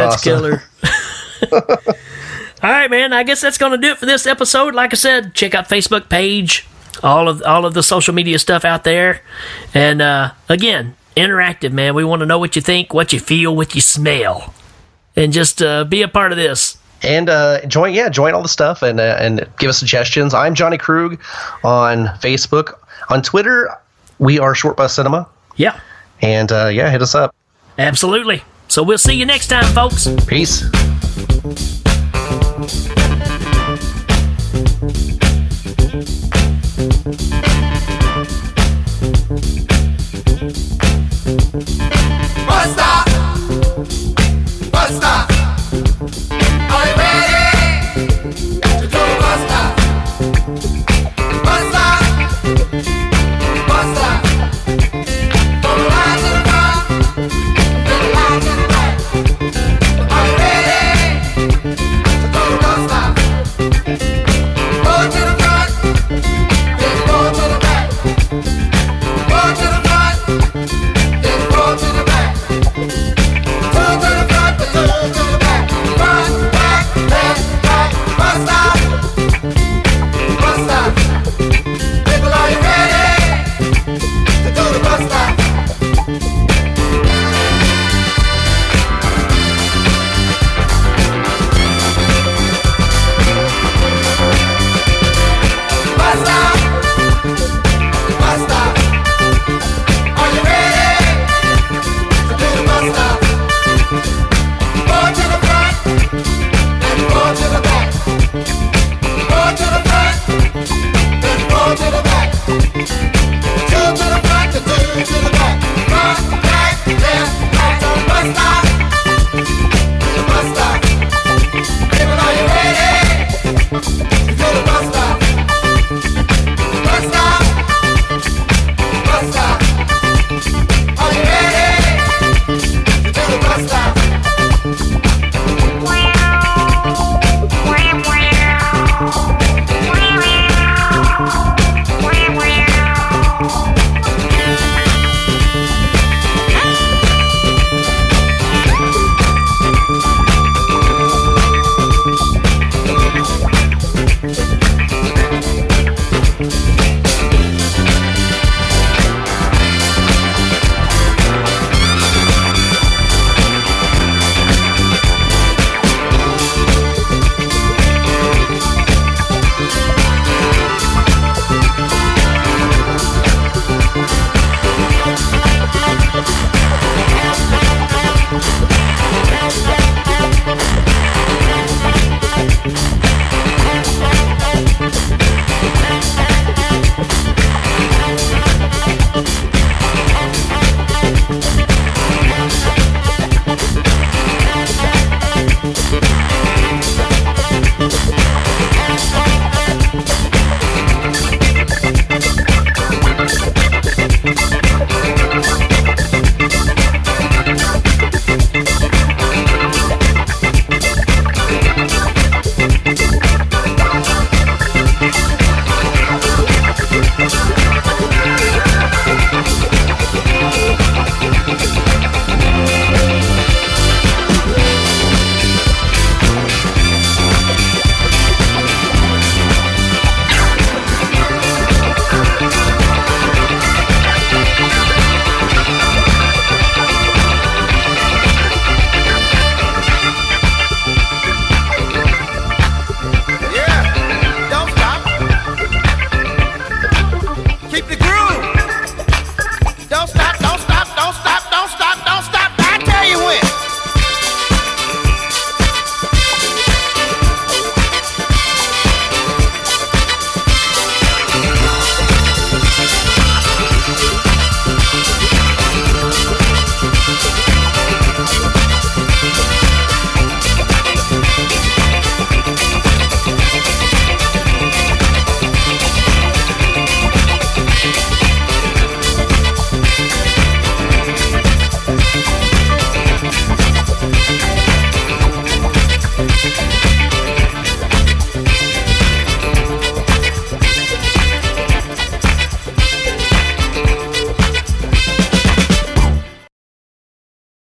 That's Awesome. killer. (laughs) (laughs) all right, man. I guess that's going to do it for this episode. Like I said, check out Facebook page, all of all of the social media stuff out there, and uh, again, interactive, man. We want to know what you think, what you feel, what you smell, and just uh, be a part of this. and uh, join yeah join all the stuff and uh, and give us suggestions i'm johnny krug on facebook on twitter we are short bus cinema Yeah, and uh, yeah hit us up absolutely. So we'll see you next time, folks. peace